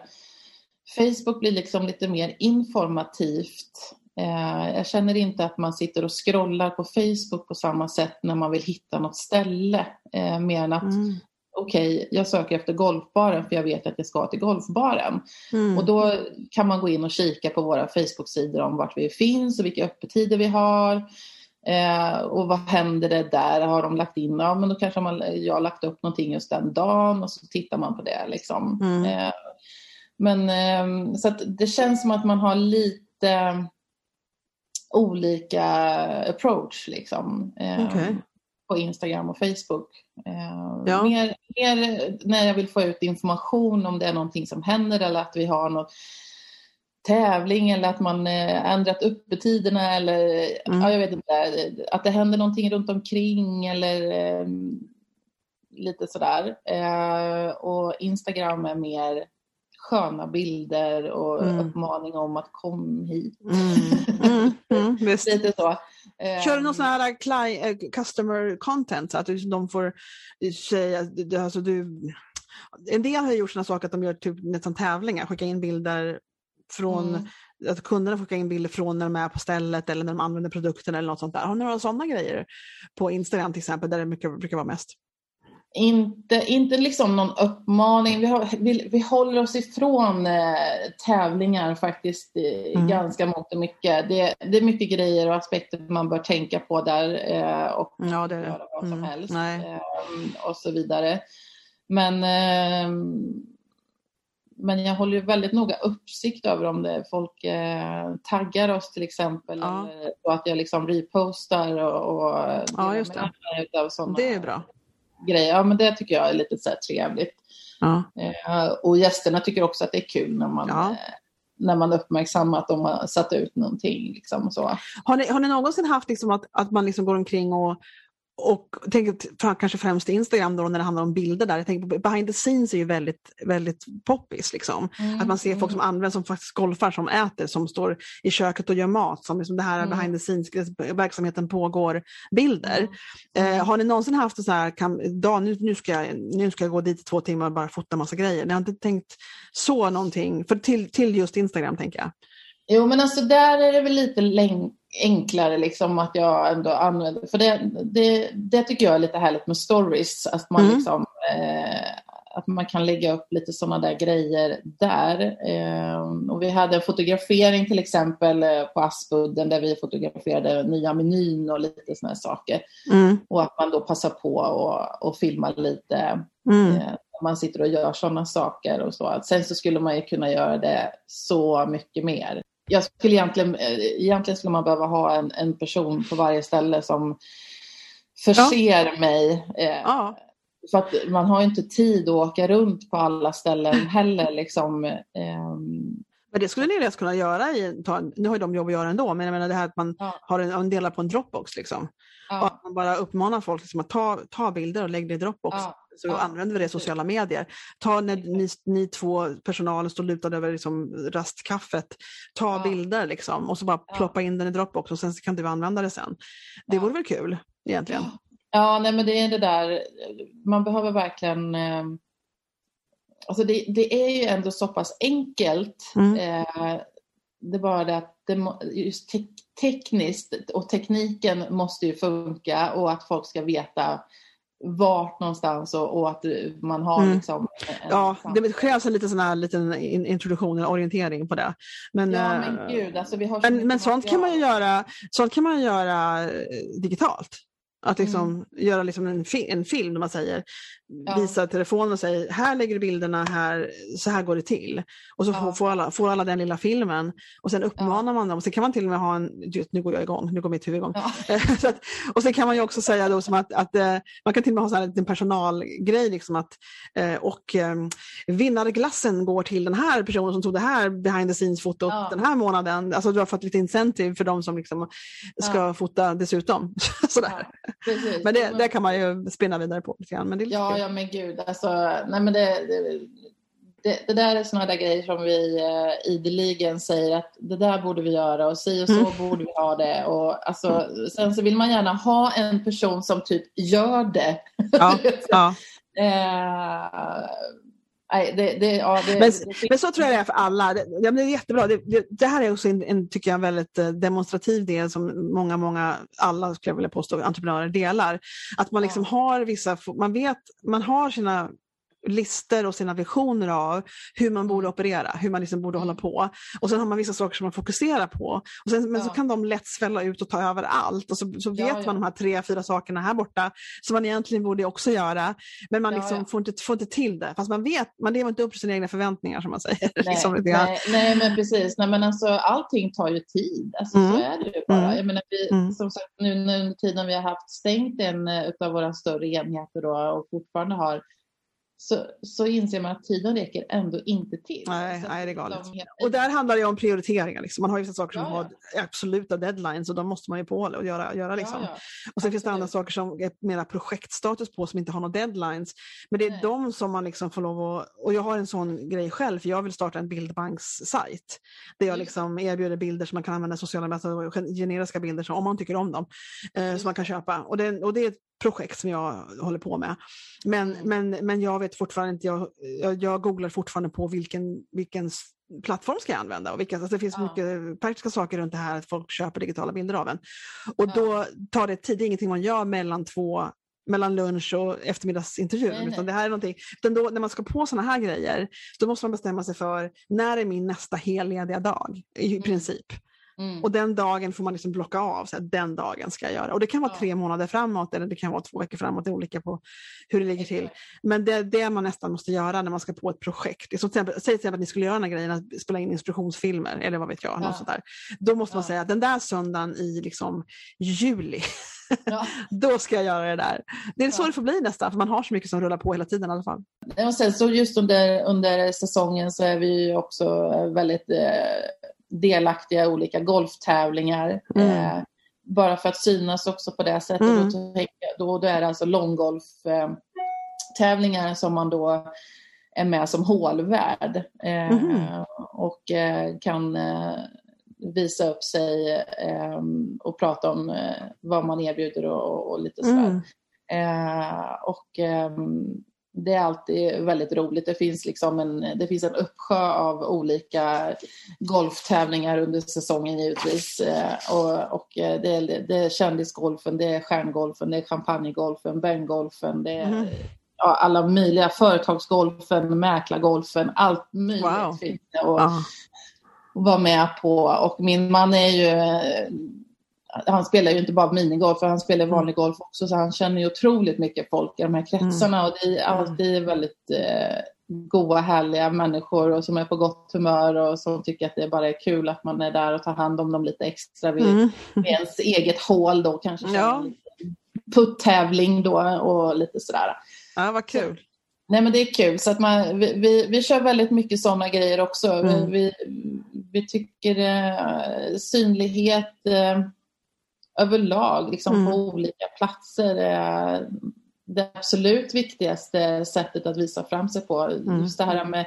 Facebook blir liksom lite mer informativt. Eh, jag känner inte att man sitter och scrollar på Facebook på samma sätt när man vill hitta något ställe. Eh, mer än att mm. okej, okay, jag söker efter golfbaren för jag vet att jag ska till golfbaren. Mm. Och då kan man gå in och kika på våra Facebook-sidor om vart vi finns och vilka öppettider vi har. Eh, och vad händer det där? Har de lagt in? Ja, men då kanske man, jag har lagt upp någonting just den dagen och så tittar man på det. Liksom. Mm. Eh, men eh, så det känns som att man har lite olika approach liksom. Eh, okay. På Instagram och Facebook. Eh, ja. Mer, mer, när jag vill få ut information om det är någonting som händer eller att vi har något tävling eller att man eh, ändrat öppettiderna eller mm. ja, jag vet inte, att det händer någonting runt omkring eller eh, lite sådär. Eh, och Instagram är mer sköna bilder och mm. uppmaning om att kom hit. Mm. Mm. mm [laughs] Lite så. Kör du någon sån här uh, customer content så att de får säga, alltså du, en del har gjort sådana saker att de gör typ nästan tävlingar, skickar in bilder från mm. att kunderna skickar in bilder från när de är på stället eller när de använder produkten eller något sånt där. Har ni några sådana grejer på Instagram till exempel där det mycket, brukar vara mest? inte, inte liksom någon uppmaning. Vi, har, vi, vi håller oss ifrån eh, tävlingar faktiskt mm. ganska mångt och mycket. Det, det, är mycket grejer och aspekter man bör tänka på där eh, och ja, det är det. göra vad som mm. helst eh, och så vidare. Men, ehm, men jag håller väldigt noga uppsikt över om det folk eh, taggar oss till exempel. Ja. Eller, och att jag liksom repostar och, och ja, just det. Utav sådana, det är bra grejer. Ja, men det tycker jag är lite så trevligt. Ja. Eh, och gästerna tycker också att det är kul när man, ja. eh, när man uppmärksammar att de har satt ut någonting. Liksom, så. Har, ni, har ni någonsin haft liksom att, att man liksom går omkring och och tänker kanske främst Instagram då när det handlar om bilder där. Jag tänker på behind the scenes är ju väldigt, väldigt poppis. Liksom. Mm. Att man ser folk som använder som faktiskt golfar, som äter, som står i köket och gör mat. Som liksom det här mm. behind the scenes, verksamheten pågår, bilder. Mm. Eh, har ni någonsin haft så här, kan, dag, nu, nu, ska jag, nu ska jag gå dit i två timmar och bara fota massa grejer. Ni har inte tänkt så någonting, för till, till just Instagram tänker jag. Jo men alltså där är det väl lite läng enklare liksom att jag ändå använder, för det, det, det tycker jag är lite härligt med stories, att man mm. liksom eh, att man kan lägga upp lite sådana där grejer där. Eh, och vi hade en fotografering till exempel eh, på Aspudden där vi fotograferade nya menyn och lite sådana saker. Mm. Och att man då passar på och, och filmar lite mm. eh, man sitter och gör sådana saker och så. Sen så skulle man ju kunna göra det så mycket mer jag skulle egentligen, eh, egentligen skulle man behöva ha en, en person på varje ställe som förser ja. mig. Eh, ja. För att man har inte tid att åka runt på alla ställen [laughs] heller. Liksom, eh, Men det skulle ni lätt kunna göra, i, ta, nu har ju de jobb att göra ändå, men jag menar det här att man ja. har en, en delar på en Dropbox liksom. Ja. Och att man bara uppmanar folk liksom att ta, ta bilder och lägg det i Dropbox. Ja. Så ja. använder vi det i sociala medier. Ta när ni, ni två personalen står lutade över liksom rastkaffet, ta ja. bilder liksom och så bara ploppa in den i Dropbox och sen kan du använda det sen. Det ja. vore väl kul egentligen? Ja, nej men det är det där, man behöver verkligen eh, Alltså det, det, är ju ändå så pass enkelt. Mm. Eh, det är bara det att det, just te tekniskt och tekniken måste ju funka och att folk ska veta vart någonstans och, och att man har mm. liksom... ja, det krävs en liten, sån här, liten introduktion, en orientering på det. Men, ja, men eh, gud, alltså vi har men, men sånt, kan man ju göra, sånt kan man göra eh, digitalt. Att liksom mm. göra liksom en, fi en film där man säger, ja. visar telefonen och säger här lägger du bilderna, här, så här går det till. Och så ja. får, alla, får alla den lilla filmen och sen uppmanar ja. man dem. Sen kan man till och med ha en, nu går jag igång, nu går mitt huvud igång. [laughs] att, och sen kan man ju också säga då som att, att uh, man kan till och med ha så här en personalgrej, liksom att, uh, och um, vinnarglassen går till den här personen som tog det här behind the scenes-fotot den här månaden. Alltså du har fått lite incentive för de som liksom ska fota dessutom. [laughs] Sådär. Men det, det kan man ju spinna vidare på lite grann. Men det är ja, ja, men gud. Alltså, nej, men det, det, det, det där är sådana där grejer som vi uh, ideligen säger att det där borde vi göra och si och så mm. borde vi ha det. Och, alltså, sen så vill man gärna ha en person som typ gör det. Ja, [laughs] ja. Nej, det, det, ja, det, men, men, så tror jag det är för alla. Det, ja, det är jättebra. Det, här är också en, en, tycker jag, väldigt eh, demonstrativ del som många, många, alla skulle jag vilja påstå, entreprenörer delar. Att man liksom ja. har vissa, man vet, man har sina listor och sina visioner av hur man borde operera, hur man liksom borde hålla mm. på. Och sen har man vissa saker som man fokuserar på. Och sen, men ja. så kan de lätt svälla ut och ta över allt och så, så vet ja, ja. man de här tre, fyra sakerna här borta som man egentligen borde också göra. Men man liksom Får, inte, får inte till det. Fast man vet, man lever inte upp till sina egna förväntningar som man säger. [laughs] Nej, liksom, nej, nej, men precis. Nej, men alltså, allting tar ju tid. Alltså, mm. Så är det ju bara. Mm. Jag menar, vi, mm. Som sagt, nu under tiden vi har haft stängt en eh, av våra större enheter då, och fortfarande har så, så inser man att tiden räcker ändå inte till. Nej, nej det är galet. Och där handlar det om prioriteringar. Liksom. Man har vissa saker som ja, har absoluta deadlines och de måste man ju på och göra. göra liksom. Ja, och sen finns det andra saker som är mera projektstatus på som inte har några deadlines. Men det är nej. de som man liksom får lov att... Och jag har en sån grej själv, för jag vill starta en bildbankssajt. Där jag mm. liksom erbjuder bilder som man kan använda i sociala medier, generiska bilder som, om man tycker om dem, eh, mm. som man kan köpa. Och det, och det är ett projekt som jag håller på med. Men, mm. men, men jag vet fortfarande inte, jag, jag, jag googlar fortfarande på vilken, vilken plattform ska jag använda? Och vilka, alltså det finns ja. mycket praktiska saker runt det här att folk köper digitala bilder av en. Och ja. då tar det tid, det är ingenting man gör mellan två mellan lunch och eftermiddagsintervjun. Nej, nej. Utan det här är någonting, utan då, när man ska på sådana här grejer, då måste man bestämma sig för när är min nästa hellediga dag i mm. princip. Mm. Och den dagen får man liksom blocka av, så att den dagen ska jag göra. Och det kan vara ja. tre månader framåt eller det kan vara två veckor framåt, det är olika på hur det ligger till. Men det är det man nästan måste göra när man ska på ett projekt. Som till exempel, säg till exempel att ni skulle göra den här grejen, att spela in instruktionsfilmer eller vad vet jag. Ja. Något. Då måste man säga att den där söndagen i liksom juli, Ja. [laughs] då ska jag göra det där. Det är så det får bli nästan, för man har så mycket som rullar på hela tiden i alla fall. Och sen så just under, under säsongen så är vi också väldigt eh, delaktiga i olika golftävlingar. Mm. Eh, bara för att synas också på det sättet. Mm. Då, då, då är det alltså långgolftävlingar som man då är med som hålvärd mm. och eh, kan visa upp sig och prata om vad man erbjuder och, och lite sådär. Mm. och ehm, det är alltid väldigt roligt. Det finns, liksom en, det finns en uppsjö av olika golftävlingar under säsongen givetvis. Eh, och, och eh, det, är, det är kändisgolfen, det är stjärngolfen, det är champagnegolfen, bengolfen, det är mm. ja, alla möjliga företagsgolfen, mäklargolfen, allt möjligt wow. finns det att ah. vara med på. Och min man är ju han spelar ju inte bara minigolf, han spelar mm. vanlig golf också, så han känner ju otroligt mycket folk i de här kretsarna. Mm. Och det är alltid väldigt eh, goa, härliga människor och som är på gott humör och som tycker att det bara är kul att man är där och tar hand om dem lite extra vid, mm. vid ens eget hål då, kanske ja. puttävling då och lite sådär. Ja, vad kul. Nej men det är kul. Så att man, vi, vi, vi kör väldigt mycket sådana grejer också. Mm. Vi, vi tycker eh, synlighet eh, överlag liksom mm. på olika platser är det absolut viktigaste sättet att visa fram sig på. Mm. Just det här med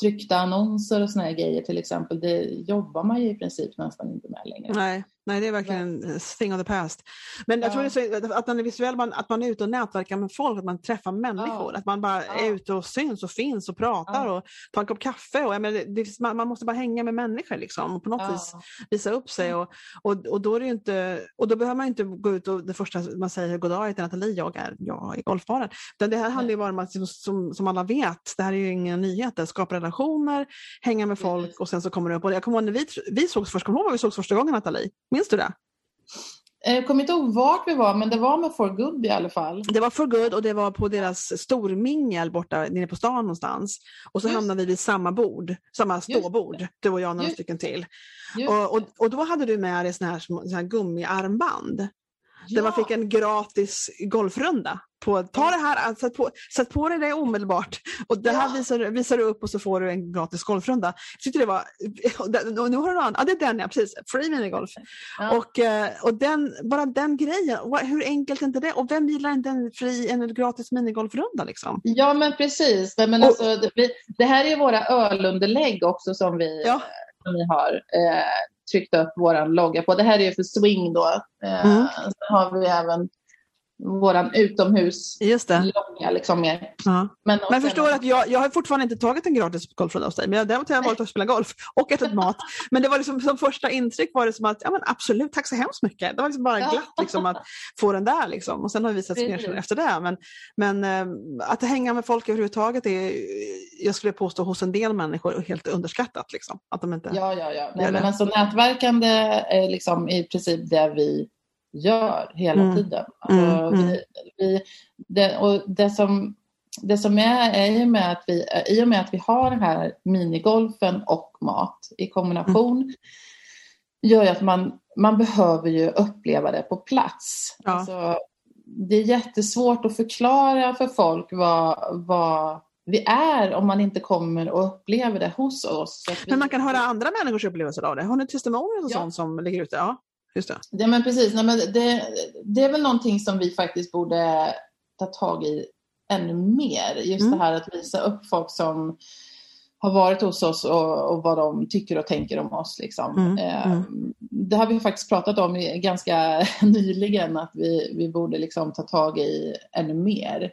tryckta annonser och såna här grejer till exempel, det jobbar man ju i princip nästan inte med längre. Nej. Nej, det är verkligen en thing of the past. Men jag tror det är så, att man är visuell, att man är ute och nätverkar med folk, att man träffar människor, ja. att man bara ja. är ute och syns och finns och pratar och tar en kopp kaffe. Och, menar, det, man, man, måste bara hänga med människor liksom, och på något vis visa upp sig. Mm. Och, och, och, då är det inte, och då behöver man inte gå ut och det första man säger, goddag till Nathalie, jag är, jag är golfbaren. det här handlar ju bara om att, som, som alla vet, det här är ju inga nyheter, skapa relationer, hänga med folk och sen så kommer det upp. Och jag kommer ihåg när vi, vi sågs först, kommer du ihåg när vi sågs första gången Nathalie? Minns du det? Eh, jag kommer inte ihåg vart vi var, men det var med For Good i alla fall. Det var For Good och det var på deras stormingel borta nere på stan någonstans. Och så Just. hamnade vi vid samma bord, samma ståbord, du och jag några Just. stycken till. Och, och, och, då hade du med dig såna här, såna här gummiarmband. Ja. Där man fick en gratis golfrunda på, ta det här, sätt på, sätt på dig det omedelbart. Och det här ja. visar, visar du upp och så får du en gratis golfrunda. Jag tyckte det var, [laughs] och nu har du någon, ja det är den ja, precis, free minigolf. Ja. Och, eh, och den, bara den grejen, hur enkelt är inte det? Och vem gillar inte en, fri, en gratis minigolfrunda liksom? Ja men precis, men och, alltså, det, här är våra ölunderlägg också som vi, ja. som vi har. Tryckt upp vår logga på. Det här är ju för swing då. Eh, mm. Sen har vi även våran utomhuslogga. Liksom mer. Ja. Men, men jag förstår att jag, jag har fortfarande inte tagit en gratis golfrunda hos dig, men däremot har jag valt att spela golf och ätit mat. Men det var liksom, som första intryck var det som att, ja men absolut, tack så hemskt mycket. Det var liksom bara glatt liksom, att få den där liksom. Och sen har vi visat mer efter det. Men, men äh, att hänga med folk överhuvudtaget är, jag skulle påstå hos en del människor, helt underskattat. Liksom. Att de inte ja, ja, ja. Nej, men alltså, nätverkande är liksom i princip det vi gör hela mm. tiden. Alltså, mm. vi, mm. vi, det, och det som, det som är, är ju med att vi, i och med att vi har den här minigolfen och mat i kombination mm. gör ju att man, man behöver ju uppleva det på plats. Ja. Alltså, det är jättesvårt att förklara för folk vad, vad vi är om man inte kommer och upplever det hos oss. Men man kan höra andra människors upplevelser av det. Har ni testimonier och ja. sånt som ligger ute? Ja. Just det. Ja, men precis. Nej, men det, det är väl någonting som vi faktiskt borde ta tag i ännu mer. Just mm. det här att visa upp folk som har varit hos oss och, och vad de tycker och tänker om oss. Liksom. Mm. Mm. Det har vi faktiskt pratat om ganska [laughs] nyligen, att vi, vi borde liksom ta tag i ännu mer.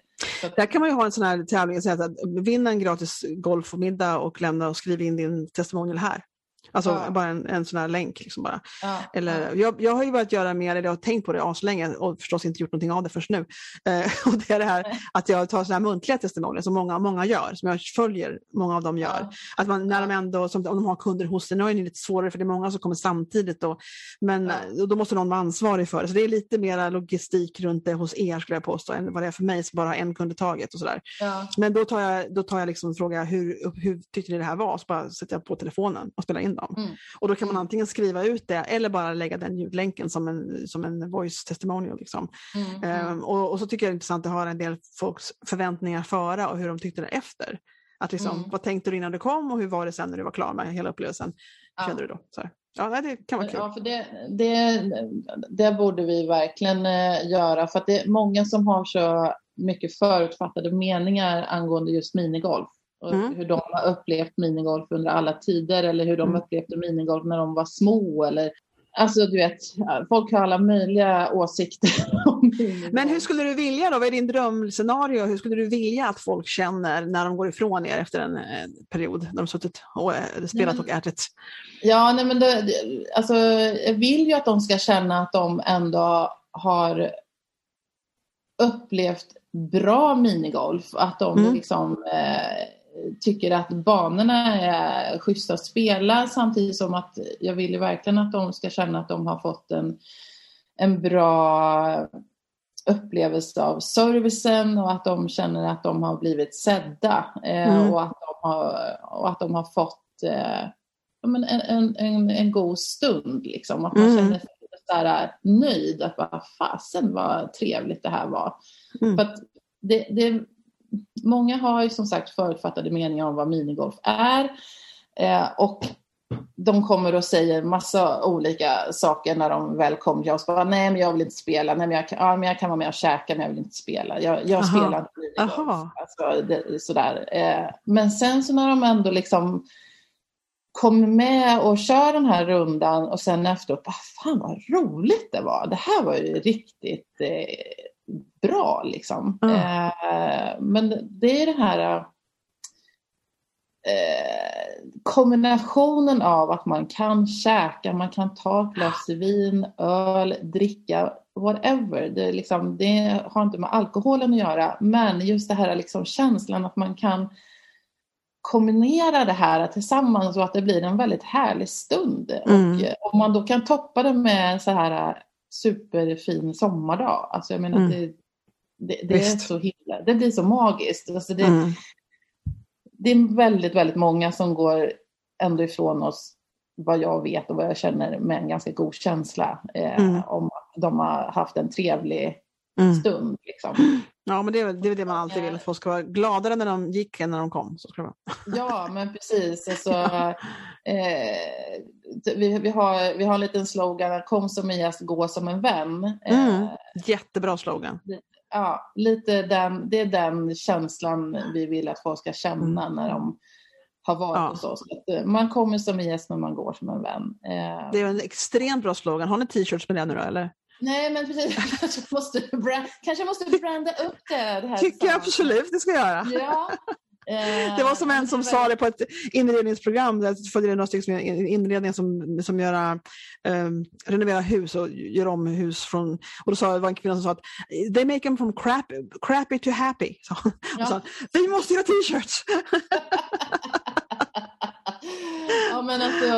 Där kan man ju ha en sån här tävling, att vinna en gratis golf och middag och lämna och skriva in din testimonial här. Alltså ja. bara en, en sån här länk. Liksom bara. Ja. Eller, jag, jag har ju börjat göra mer det och tänkt på det aslänge och förstås inte gjort någonting av det först nu. Eh, [laughs] och det är det här [laughs] att jag tar såna här muntliga testimonier som många, många gör, som jag följer, många av dem gör. Ja. Att man, när de ändå, som, om de har kunder hos sig, nu är det lite svårare för det är många som kommer samtidigt då, men ja. då måste någon vara ansvarig för det. Så det är lite mer logistik runt det hos er skulle jag påstå, än vad det är för mig som bara har en kund i taget och sådär. Men då tar jag, då tar jag liksom fråga hur, hur tyckte ni det här var? Så bara sätter jag på telefonen och spelar in dem. Mm. Och då kan man mm. antingen skriva ut det eller bara lägga den ljudlänken som en, som en voice testimonial. Liksom. Mm. Um, och, och, så tycker jag det är intressant att höra en del folks förväntningar före och hur de tyckte det efter. Att liksom, mm. Vad tänkte du innan du kom och hur var det sen när du var klar med hela upplevelsen? Ja. Kände du då? Så Ja, det kan vara kul. Ja, för det, det, det borde vi verkligen eh, göra för att det är många som har så mycket förutfattade meningar angående just minigolf. Och mm. Hur de har upplevt minigolf under alla tider eller hur de mm. upplevde minigolf när de var små. Eller, alltså du vet, folk har alla möjliga åsikter [laughs] Men hur skulle du vilja då, vad är din drömscenario? Hur skulle du vilja att folk känner när de går ifrån er efter en, en period när de suttit och äh, spelat men, och ätit? Ja, nej men det, alltså, jag vill ju att de ska känna att de ändå har upplevt bra minigolf. Att de mm. liksom eh, tycker att banorna är schyssta att spela samtidigt som att jag vill verkligen att de ska känna att de har fått en, en bra upplevelse av servicen och att de känner att de har blivit sedda eh, mm. och, att de har, och att de har fått eh, en, en, en, en god stund. Liksom. Att man mm. känner sig här nöjd, att bara fasen vad trevligt det här var. Mm. För det, det, många har ju som sagt förutfattade meningar om vad minigolf är. Eh, och de kommer och säger massa olika saker när de väl kommer till oss. Bara, nej, men jag vill inte spela. Nej, men jag, kan, ja, men jag kan vara med och käka, men jag vill inte spela. Jag, jag spelar inte minigolf. Alltså, det, sådär. Eh, men sen så när de ändå liksom kommer med och kör den här rundan och sen efteråt, ah, fan vad roligt det var. Det här var ju riktigt eh, bra liksom. Mm. Eh, men det är det här eh, kombinationen av att man kan käka, man kan ta ett glas vin, öl, dricka, whatever. Det, liksom, det har inte med alkoholen att göra, men just det här liksom känslan att man kan kombinera det här tillsammans och att det blir en väldigt härlig stund. Mm. Och om man då kan toppa det med så här superfin sommardag, alltså jag menar mm. det, det, det är så himla, det blir så magiskt. Alltså det, mm. det är väldigt, väldigt många som går ändå ifrån oss vad jag vet och vad jag känner med en ganska god känsla eh, mm. om att de har haft en trevlig mm. stund. Liksom. Ja, men det är, väl, det är det man alltid vill, att folk ska vara gladare när de gick än när de kom. Så ska det vara. [laughs] Ja, men precis. Alltså, eh, vi, vi, har, vi har en liten slogan, kom som en gäst, gå som en vän. Mm. Eh, Jättebra slogan. Ja, lite den, det är den känslan vi vill att folk ska känna mm. när de har varit ja. hos oss. Eh, man kommer som en gäst men man går som en vän. Eh, det är en extremt bra slogan. Har ni t-shirts med det nu då eller? Nej, men precis. [laughs] Kanske måste, brand, kanske måste branda upp det. det här Tycker jag absolut det ska göra. Ja. [laughs] Det var som en som sa det på ett inredningsprogram, där följde några stycken inredningar som, som gör, um, renoverar hus och gör om hus från, och då sa, det var en kvinna som sa att they make them from crap, crappy to happy. [laughs] Så, ja. sa, vi måste göra t-shirts! Ja men alltså,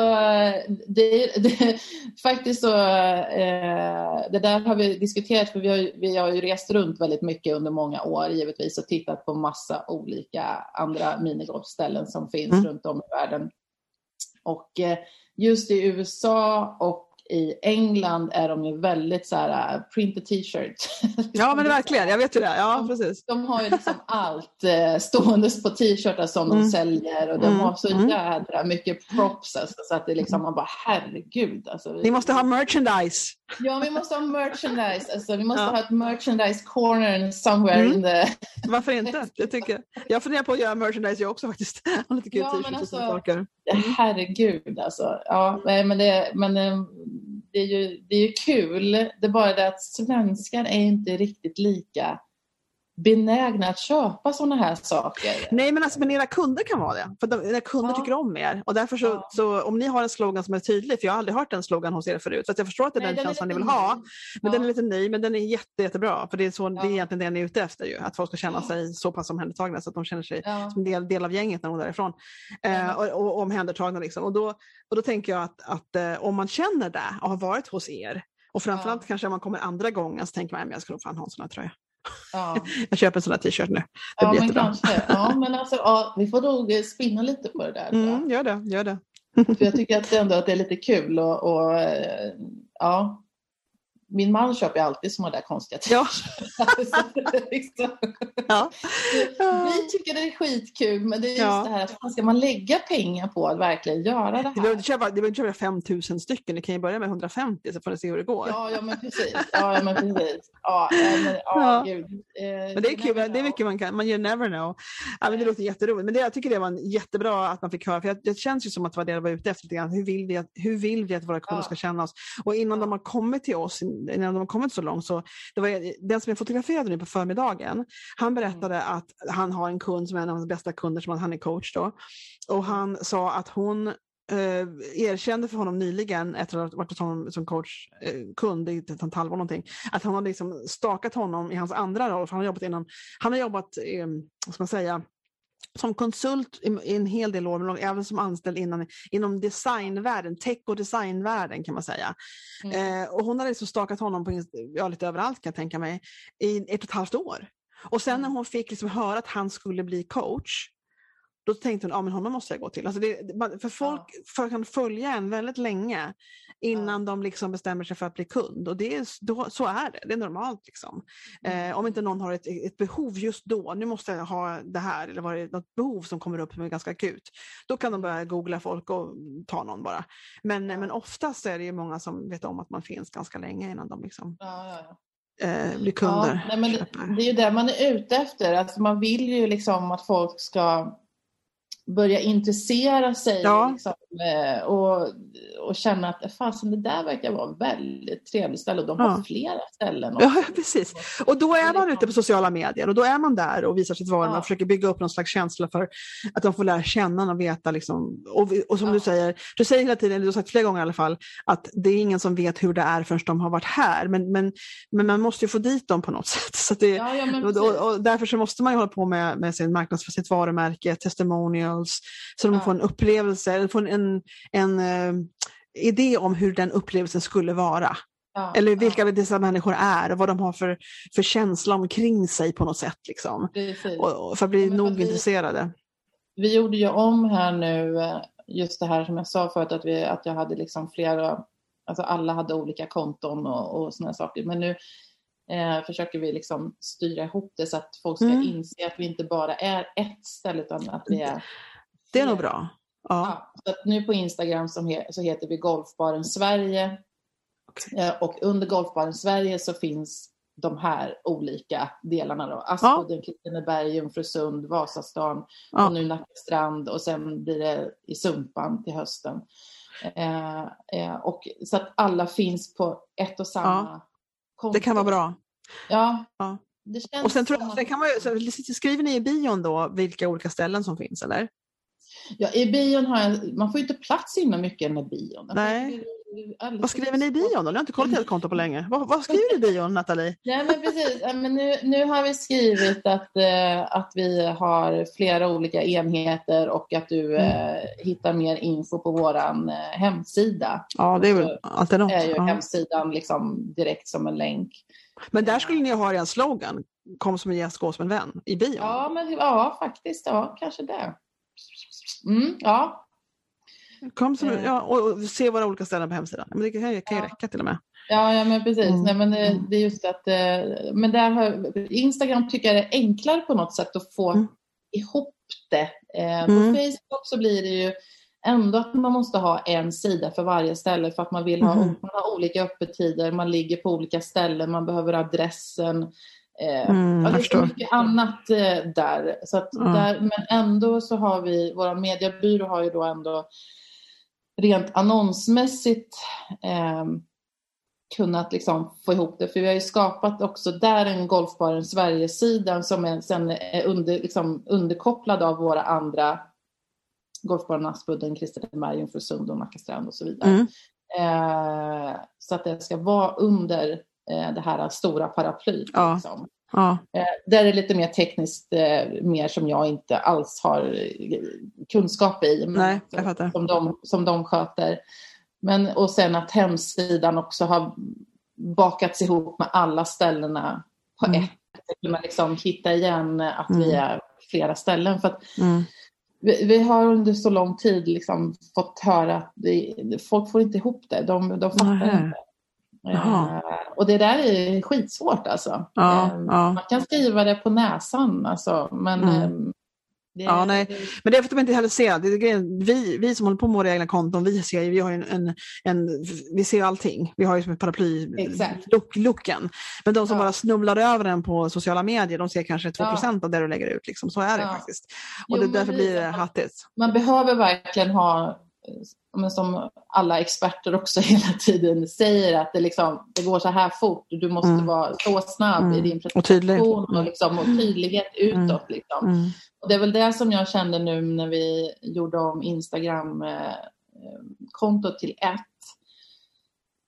det, det, faktiskt så, eh, det där har vi diskuterat för vi har, vi har ju rest runt väldigt mycket under många år givetvis och tittat på massa olika andra minigolfställen som finns mm. runt om i världen. Och eh, just i USA och i England är de ju väldigt så här uh, printed t-shirt. Ja men verkligen, jag vet ju det. Ja, precis. De, har ju liksom allt eh, ståendes på t-shirtar som mm. de säljer och de mm. har så mm. jädra mycket props alltså, så att det liksom man bara herregud. Alltså, Ni måste ha merchandise. Ja, vi måste ha merchandise. Alltså, vi måste ja. ha ett merchandise corner somewhere mm. in the... Varför inte? Jag, tycker. jag funderar på att göra merchandise jag också faktiskt. [laughs] lite kul ja, t-shirts alltså, och saker. Mm. Herregud alltså. Ja, men det, men eh, det, är ju, det är ju kul. Det är bara det att svenskar är inte riktigt lika benägna att köpa sådana här saker. Nej men, alltså, men era kunder kan vara det. För de, era kunder ja. tycker om er. Och därför så, ja. så, om ni har en slogan som är tydlig, för jag har aldrig hört den slogan hos er förut, så jag förstår att det är Nej, den, känslan ni vill ha. Men ja. den är lite ny, men den är jätte, jättebra. För det är, så, det är egentligen det ni är ute efter ju, att folk ska känna sig så pass omhändertagna så att de känner sig som en del, del av gänget när de är därifrån. Eh, och, och, och omhändertagna liksom. Och då, och då tänker jag att, att eh, om man känner det och har varit hos er, och framförallt kanske om man kommer andra gången så tänker man att jag ska nog fan ha en sån här tröja. Ja. [laughs] Jag köper en sån här t-shirt nu. Det ja, blir jättebra. Kanske. Ja, men alltså, ja, vi får nog spinna lite på det där. Mm, gör det, gör det. För jag [laughs] tycker att ändå att det är lite kul och, och ja, min man köper alltid sådana där konstiga ja. [laughs] liksom. ja. Vi tycker det är skitkul men det är just ja. det här att ska man lägga pengar på att verkligen göra det här? Du behöver inte köpa, du inte köpa 5000 stycken, du kan ju börja med 150 så får du se hur det går. Ja, ja men precis. Ja, men precis. Ja, men, ja, Gud. Eh, men det är kul, det är mycket man kan, man you never know. Ja, men det låter jätteroligt, men det, jag tycker det var jättebra att man fick höra, för det känns ju som att det var det jag var ute efter, hur vill vi att, hur vill vi att våra kunder ska känna oss? Och innan de har kommit till oss innan de har kommit så långt. Så det var, den som jag fotograferade nu på förmiddagen, han berättade mm. att han har en kund som är en av hans bästa kunder, som han är coach då. Och han sa att hon eh, erkände för honom nyligen, efter att ha varit hos honom som coach, eh, kund i ett halvår någonting, att han hade liksom stakat honom i hans andra roll. För han har jobbat innan, han har jobbat, eh, vad ska man säga, som konsult i, en hel del år, men även som anställd innan, inom designvärlden, tech och designvärlden kan man säga. Mm. Eh, och hon hade liksom stakat honom på ja, lite överallt kan jag tänka mig, i ett och ett halvt år. Och sen när mm. hon fick liksom höra att han skulle bli coach, Då tänkte hon, ja men honom måste jag gå till. Alltså det, för folk ja. kan följa en väldigt länge innan ja. de liksom bestämmer sig för att bli kund. Och det är, då, så är det, det är normalt. Liksom. Mm. Eh, om inte någon har ett, ett behov just då, nu måste jag ha det här, eller var det något behov som kommer upp som är ganska akut. Då kan de börja googla folk och ta någon bara. Men, men oftast är det ju många som vet om att man finns ganska länge innan de liksom ja, eh, bli kunder. Ja, nej, det, det, är ju det man är ute efter. Alltså man vill ju liksom att folk ska börja intressera sig ja. liksom, och, och känna att fasen, det där verkar vara väldigt trevligt ställe och de har ja. flera ställen. Också. Ja, [laughs] precis. Och då är man ute på sociala medier och då är man där och visar sitt varumärke ja. och försöker bygga upp någon slags känsla för att de får lära känna och veta. Liksom, och, och som ja. du säger, du säger hela tiden, du har sagt flera gånger i alla fall, att det är ingen som vet hur det är förrän de har varit här. Men, men, men man måste ju få dit dem på något [laughs] sätt. Så det, och, och, och, därför så måste man ju hålla på med, med sin marknadsföring, sitt varumärke, testimonials, så de får en upplevelse, får en, en, en uh, idé om hur den upplevelsen skulle vara. Ja, Eller vilka ja. dessa människor är och vad de har för, för känsla omkring sig på något sätt. Liksom. Och, och för att bli ja, nog vi, intresserade. Vi gjorde ju om här nu, eh, just det här som jag sa förut, att, vi, att jag hade liksom flera, alltså alla hade olika konton och, och sådana saker. Men nu eh, försöker vi liksom styra ihop det så att folk ska mm. inse att vi inte bara är ett ställe utan att vi är Det är nog bra. Ja. så nu på Instagram så heter vi Golfbaren Sverige. Okay. Eh, och under Golfbaren Sverige så finns de här olika delarna då. Aspudden, ja. Kristineberg, Jungfrusund, Vasastan ja. och nu Nackastrand och sen blir det i Sumpan till hösten. Eh, eh, och, så att alla finns på ett och samma ja. konto. Det kan vara bra. Ja. ja. och sen, tror jag, sen kan man, skriver ni i bion då vilka olika ställen som finns eller? Ja, i bion har jag, man får ju inte plats inom mycket i bion. Nej. Vad skriver ni i bion då? Ni har inte kollat ert konto på länge. Vad, vad skriver ni i bion, Nathalie? [laughs] Ja, men precis. men nu, nu har vi skrivit att, eh, att vi har flera olika enheter och att du mm. eh, hittar mer info på vår eh, hemsida. Ja, det är väl alltid något. är ju ja. hemsidan liksom direkt som en länk. Men där skulle ni ha en slogan, kom som en gäst, gå som en vän, i bion. Ja, men, ja faktiskt. Ja, kanske det. Mm, ja. Kom som, ja, och se våra olika ställen på hemsidan. Men det kan, kan ju ja. räcka till och med. Ja, ja men precis. Mm. Nej, men det, det, är just att, eh, men där har, Instagram tycker jag är enklare på något sätt att få mm. ihop det. Eh, på mm. Facebook så blir det ju ändå att man måste ha en sida för varje ställe för att man vill ha, mm. man har olika öppettider, man ligger på olika ställen, man behöver adressen. Eh, mm, ja, det är så mycket annat eh, där. Så att mm. där. Men ändå så har vi, vår mediebyrå har ju då ändå rent annonsmässigt eh, kunnat liksom få ihop det. För vi har ju skapat också där en Golfbaren Sverige-sidan som är, sen är under, liksom underkopplad av våra andra Golfbaren Aspudden, Kristineberg, Jungfrusund och Nackastrand och så vidare. Mm. Eh, så att det ska vara under det här stora paraplyt. Ja. Liksom. Ja. Eh, där är det lite mer tekniskt, eh, mer som jag inte alls har kunskap i. Nej. Som de, som de sköter. Men, och sen att hemsidan också har bakats ihop med alla ställena på mm. ett. Man liksom hitta igen att mm. vi är flera ställen. För att mm. vi, vi, har under så lång tid liksom fått höra att det, folk får inte ihop det. De, de fattar Nej. inte. Eh, och det där är skitsvårt alltså. Ja, eh, ja. Man kan skriva det på näsan alltså, men mm. Ehm, det, ja, nej. Men det är för att de inte heller ser. Det är, vi, vi som håller på med våra egna konton, vi ser vi har en, en, en, vi ser allting. Vi har ju som ett paraply, look, looken. Men de som ja. bara snubblar över den på sociala medier, de ser kanske 2 ja. av det du lägger ut. Liksom. Så är det ja. faktiskt. Och jo, det, därför blir det hattigt. Man behöver verkligen ha men som alla experter också [laughs] hela tiden säger att det, liksom, det går så här fort. Du måste mm. vara så snabb mm. i din presentation och, och, liksom, och tydlighet mm. utåt. Liksom. Mm. Och det är väl det som jag kände nu när vi gjorde om Instagram-kontot till ett.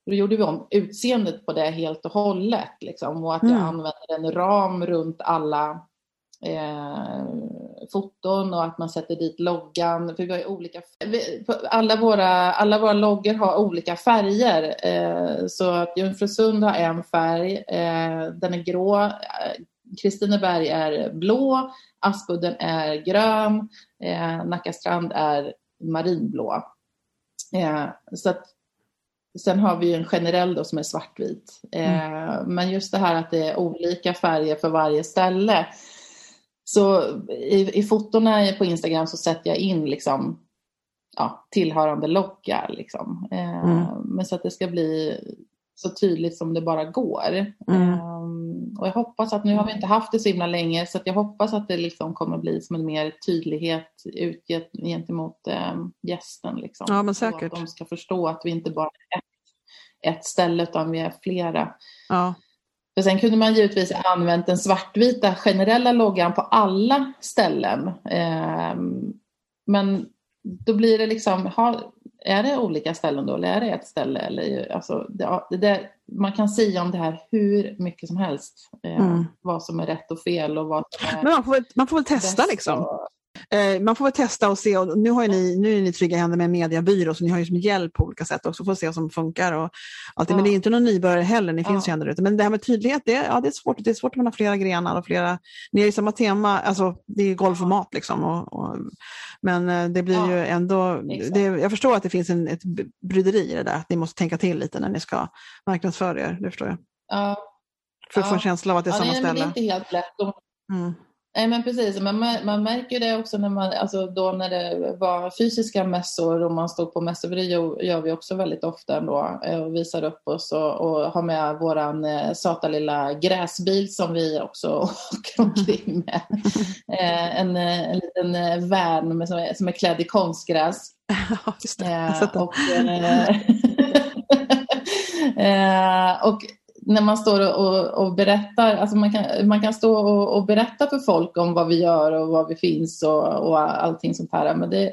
Då gjorde vi om utseendet på det helt och hållet. Liksom, och att jag mm. använder en ram runt alla eh, foton och att man sätter dit loggan. För vi har olika, alla, våra, alla våra loggor har olika färger. Eh, så att Jungfrusund har en färg, eh, den är grå. Kristineberg är blå, Aspudden är grön, eh, Nackastrand är marinblå. Eh, så att, sen har vi en generell då som är svartvit. Eh, mm. Men just det här att det är olika färger för varje ställe. Så i, i fotona på Instagram så sätter jag in liksom, ja, tillhörande logga. Liksom. Eh, mm. Men så att det ska bli så tydligt som det bara går. Mm. Um, och jag hoppas att, nu har vi inte haft det så himla länge, så jag hoppas att det liksom kommer bli som en mer tydlighet ut gentemot um, gästen. Liksom. Ja, men säkert. Så att de ska förstå att vi inte bara är ett, ett ställe, utan vi är flera. Ja. För sen kunde man givetvis använt den svartvita generella loggan på alla ställen. Um, men då blir det liksom, ha, är det olika ställen då eller är det ett ställe? Eller, alltså, det, det man kan säga om det här hur mycket som helst. Eh, mm. Vad som är rätt och fel och vad som är Men man får man får väl testa liksom. Och, Eh, man får väl testa och se. Och nu, har ni, nu är ni trygga händer med en mediebyrå, så ni har ju som hjälp på olika sätt också att se vad som funkar. Och allt ja. Men det är inte någon nybörjare heller, ni ja. finns ju ändå ute. Men det här med tydlighet, det, ja, det är svårt. Det är svårt att ha flera grenar och flera... Ni har ju samma tema, alltså det är golf och mat liksom. Och, och men eh, det blir ja. ju ändå... Det, jag förstår att det finns en, ett bryderi i det där, att ni måste tänka till lite när ni ska marknadsföra er. Det förstår jag. Ja. För att få en känsla av att det är samma nej, ställe. Det är inte helt lätt. Mm. Nej men precis, man, man märker det också när man, alltså då när det var fysiska mässor och man stod på mässor, för det gör vi också väldigt ofta ändå, eh, och visar upp oss och, och har med våran eh, sata lilla gräsbil som vi också [laughs] åker omkring med. [laughs] Eh, en, en liten van med, som, är, som är klädd i konstgräs. Ja, just det. Och, [laughs] och när man står och, och berättar, alltså man kan, man kan stå och, och, berätta för folk om vad vi gör och var vi finns och, och allting sånt här. Men det,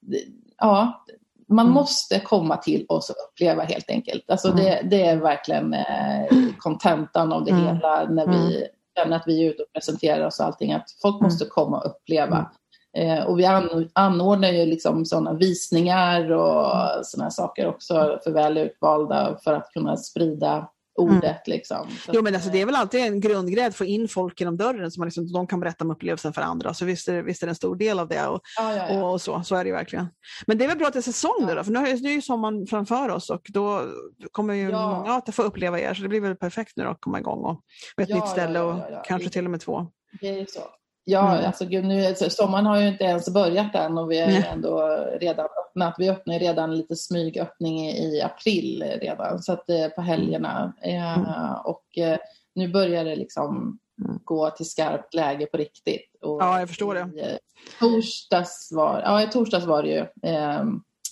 det ja, man mm. måste komma till oss och uppleva helt enkelt. Alltså mm. det, det, är verkligen kontentan eh, av det mm. hela när vi mm. känner att vi är ute och presenterar oss och allting. Att folk mm. måste komma och uppleva. Mm. Eh, och vi anordnar ju liksom sådana visningar och sådana saker också för väl utvalda för att kunna sprida ordet. Mm. Liksom. jo, men alltså, det är väl alltid en grundgrej att få in folk genom dörren så man liksom, de kan berätta om upplevelsen för andra. Så visst är, visst är det en stor del av det. Och, ja, ja, ja. och, så, så är det verkligen. Men det är väl bra att det är säsong nu då, för nu, är, nu är ju sommaren framför oss och då kommer ju många att få uppleva er. Så det blir väl perfekt nu då att komma igång och, med ett nytt ställe och kanske till och med två. Det är så. Ja, mm. alltså gud, nu, sommaren har ju inte ens börjat än och vi har ju ändå redan öppnat. Vi öppnar redan lite smygöppning i, april redan, så att eh, på helgerna. Eh, mm. Och eh, nu börjar det liksom mm. gå till skarpt läge på riktigt. Och ja, jag förstår det. I, torsdags var, ja, i torsdags var det ju eh,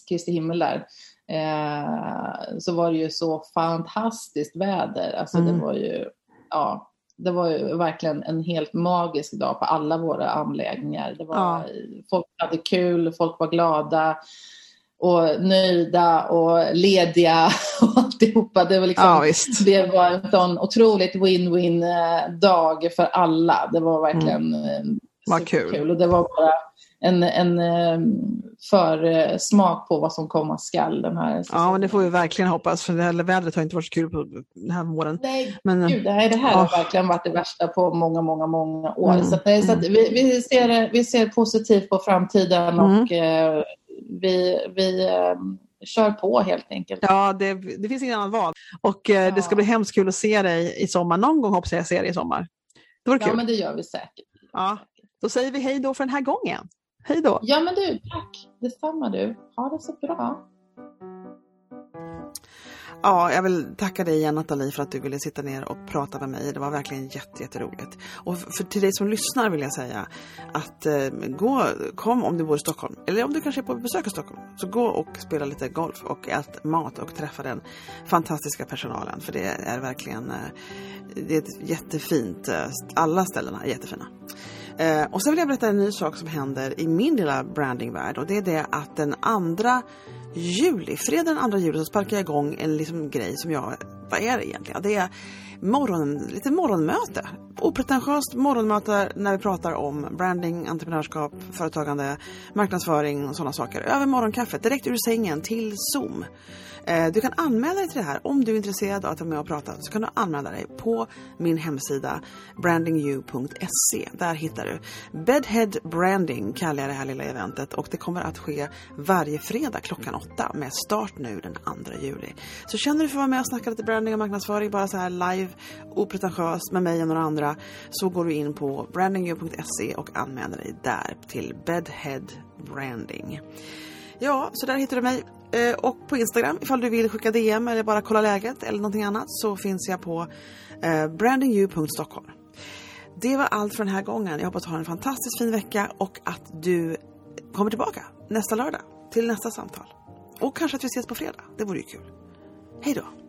Kristi himmel där. Eh, så var det ju så fantastiskt väder. Alltså det mm. var ju, ja, det var ju verkligen en helt magisk dag på alla våra anläggningar. Det var, ja. Folk hade kul, folk var glada och nöjda och lediga [laughs] och alltihopa. Det var, liksom, ja, det var en sån otroligt win-win eh, dag för alla. Det var verkligen mm. Vad kul. Och det var bara en, en ehm, försmak på vad som komma skall den här säsongen. Ja, men det får vi verkligen hoppas, för det här vädret har inte varit så kul på den här våren. Nej, men, gud, det här, det här oh. har verkligen varit det värsta på många, många, många år. Mm. Så, att, så att vi, vi, ser, vi ser positivt på framtiden mm. och eh, vi, vi eh, kör på helt enkelt. Ja, det, det finns ingen annan val. Och eh, ja. det ska bli hemskt kul att se dig i sommar. Någon gång hoppas jag se dig i sommar. Det vore kul. Ja, men det gör vi säkert. Ja. Då säger vi hej då för den här gången. Hej då! Ja men du, tack detsamma du. Ha det så bra. Ja, jag vill tacka dig igen Nathalie för att du ville sitta ner och prata med mig. Det var verkligen jätteroligt. Och för till dig som lyssnar vill jag säga att eh, gå, kom om du bor i Stockholm eller om du kanske är på besök i Stockholm. Så gå och spela lite golf och ät mat och träffa den fantastiska personalen. För det är verkligen, eh, det är ett jättefint, eh, alla ställena är jättefina. Eh, och sen vill jag berätta en ny sak som händer i min lilla brandingvärld och det är det att den andra juli, fredag den 2 juli, så sparkar jag igång en liksom grej som jag, vad är det egentligen? Det är morgon, lite morgonmöte. Opretentiöst morgonmöte när vi pratar om branding, entreprenörskap, företagande, marknadsföring och sådana saker. Över morgonkaffet, direkt ur sängen till Zoom. Eh, du kan anmäla dig till det här. Om du är intresserad av att vara med och prata så kan du anmäla dig på min hemsida brandingyou.se. Där hittar du Bedhead Branding kallar jag det här lilla eventet och det kommer att ske varje fredag klockan 8 med start nu den 2 juli. Så känner du för att vara med och snacka lite branding och marknadsföring bara så här live, opretentiöst med mig och några andra så går du in på brandingyou.se och anmäler dig där till Bedhead Branding. Ja, så där hittar du mig. Och på Instagram ifall du vill skicka DM eller bara kolla läget eller någonting annat så finns jag på brandingu.stockholm. brandingyou.stockholm. Det var allt för den här gången. Jag hoppas du har en fantastiskt fin vecka och att du kommer tillbaka nästa lördag till nästa samtal. Och kanske att vi ses på fredag. Det vore ju kul. Hej då!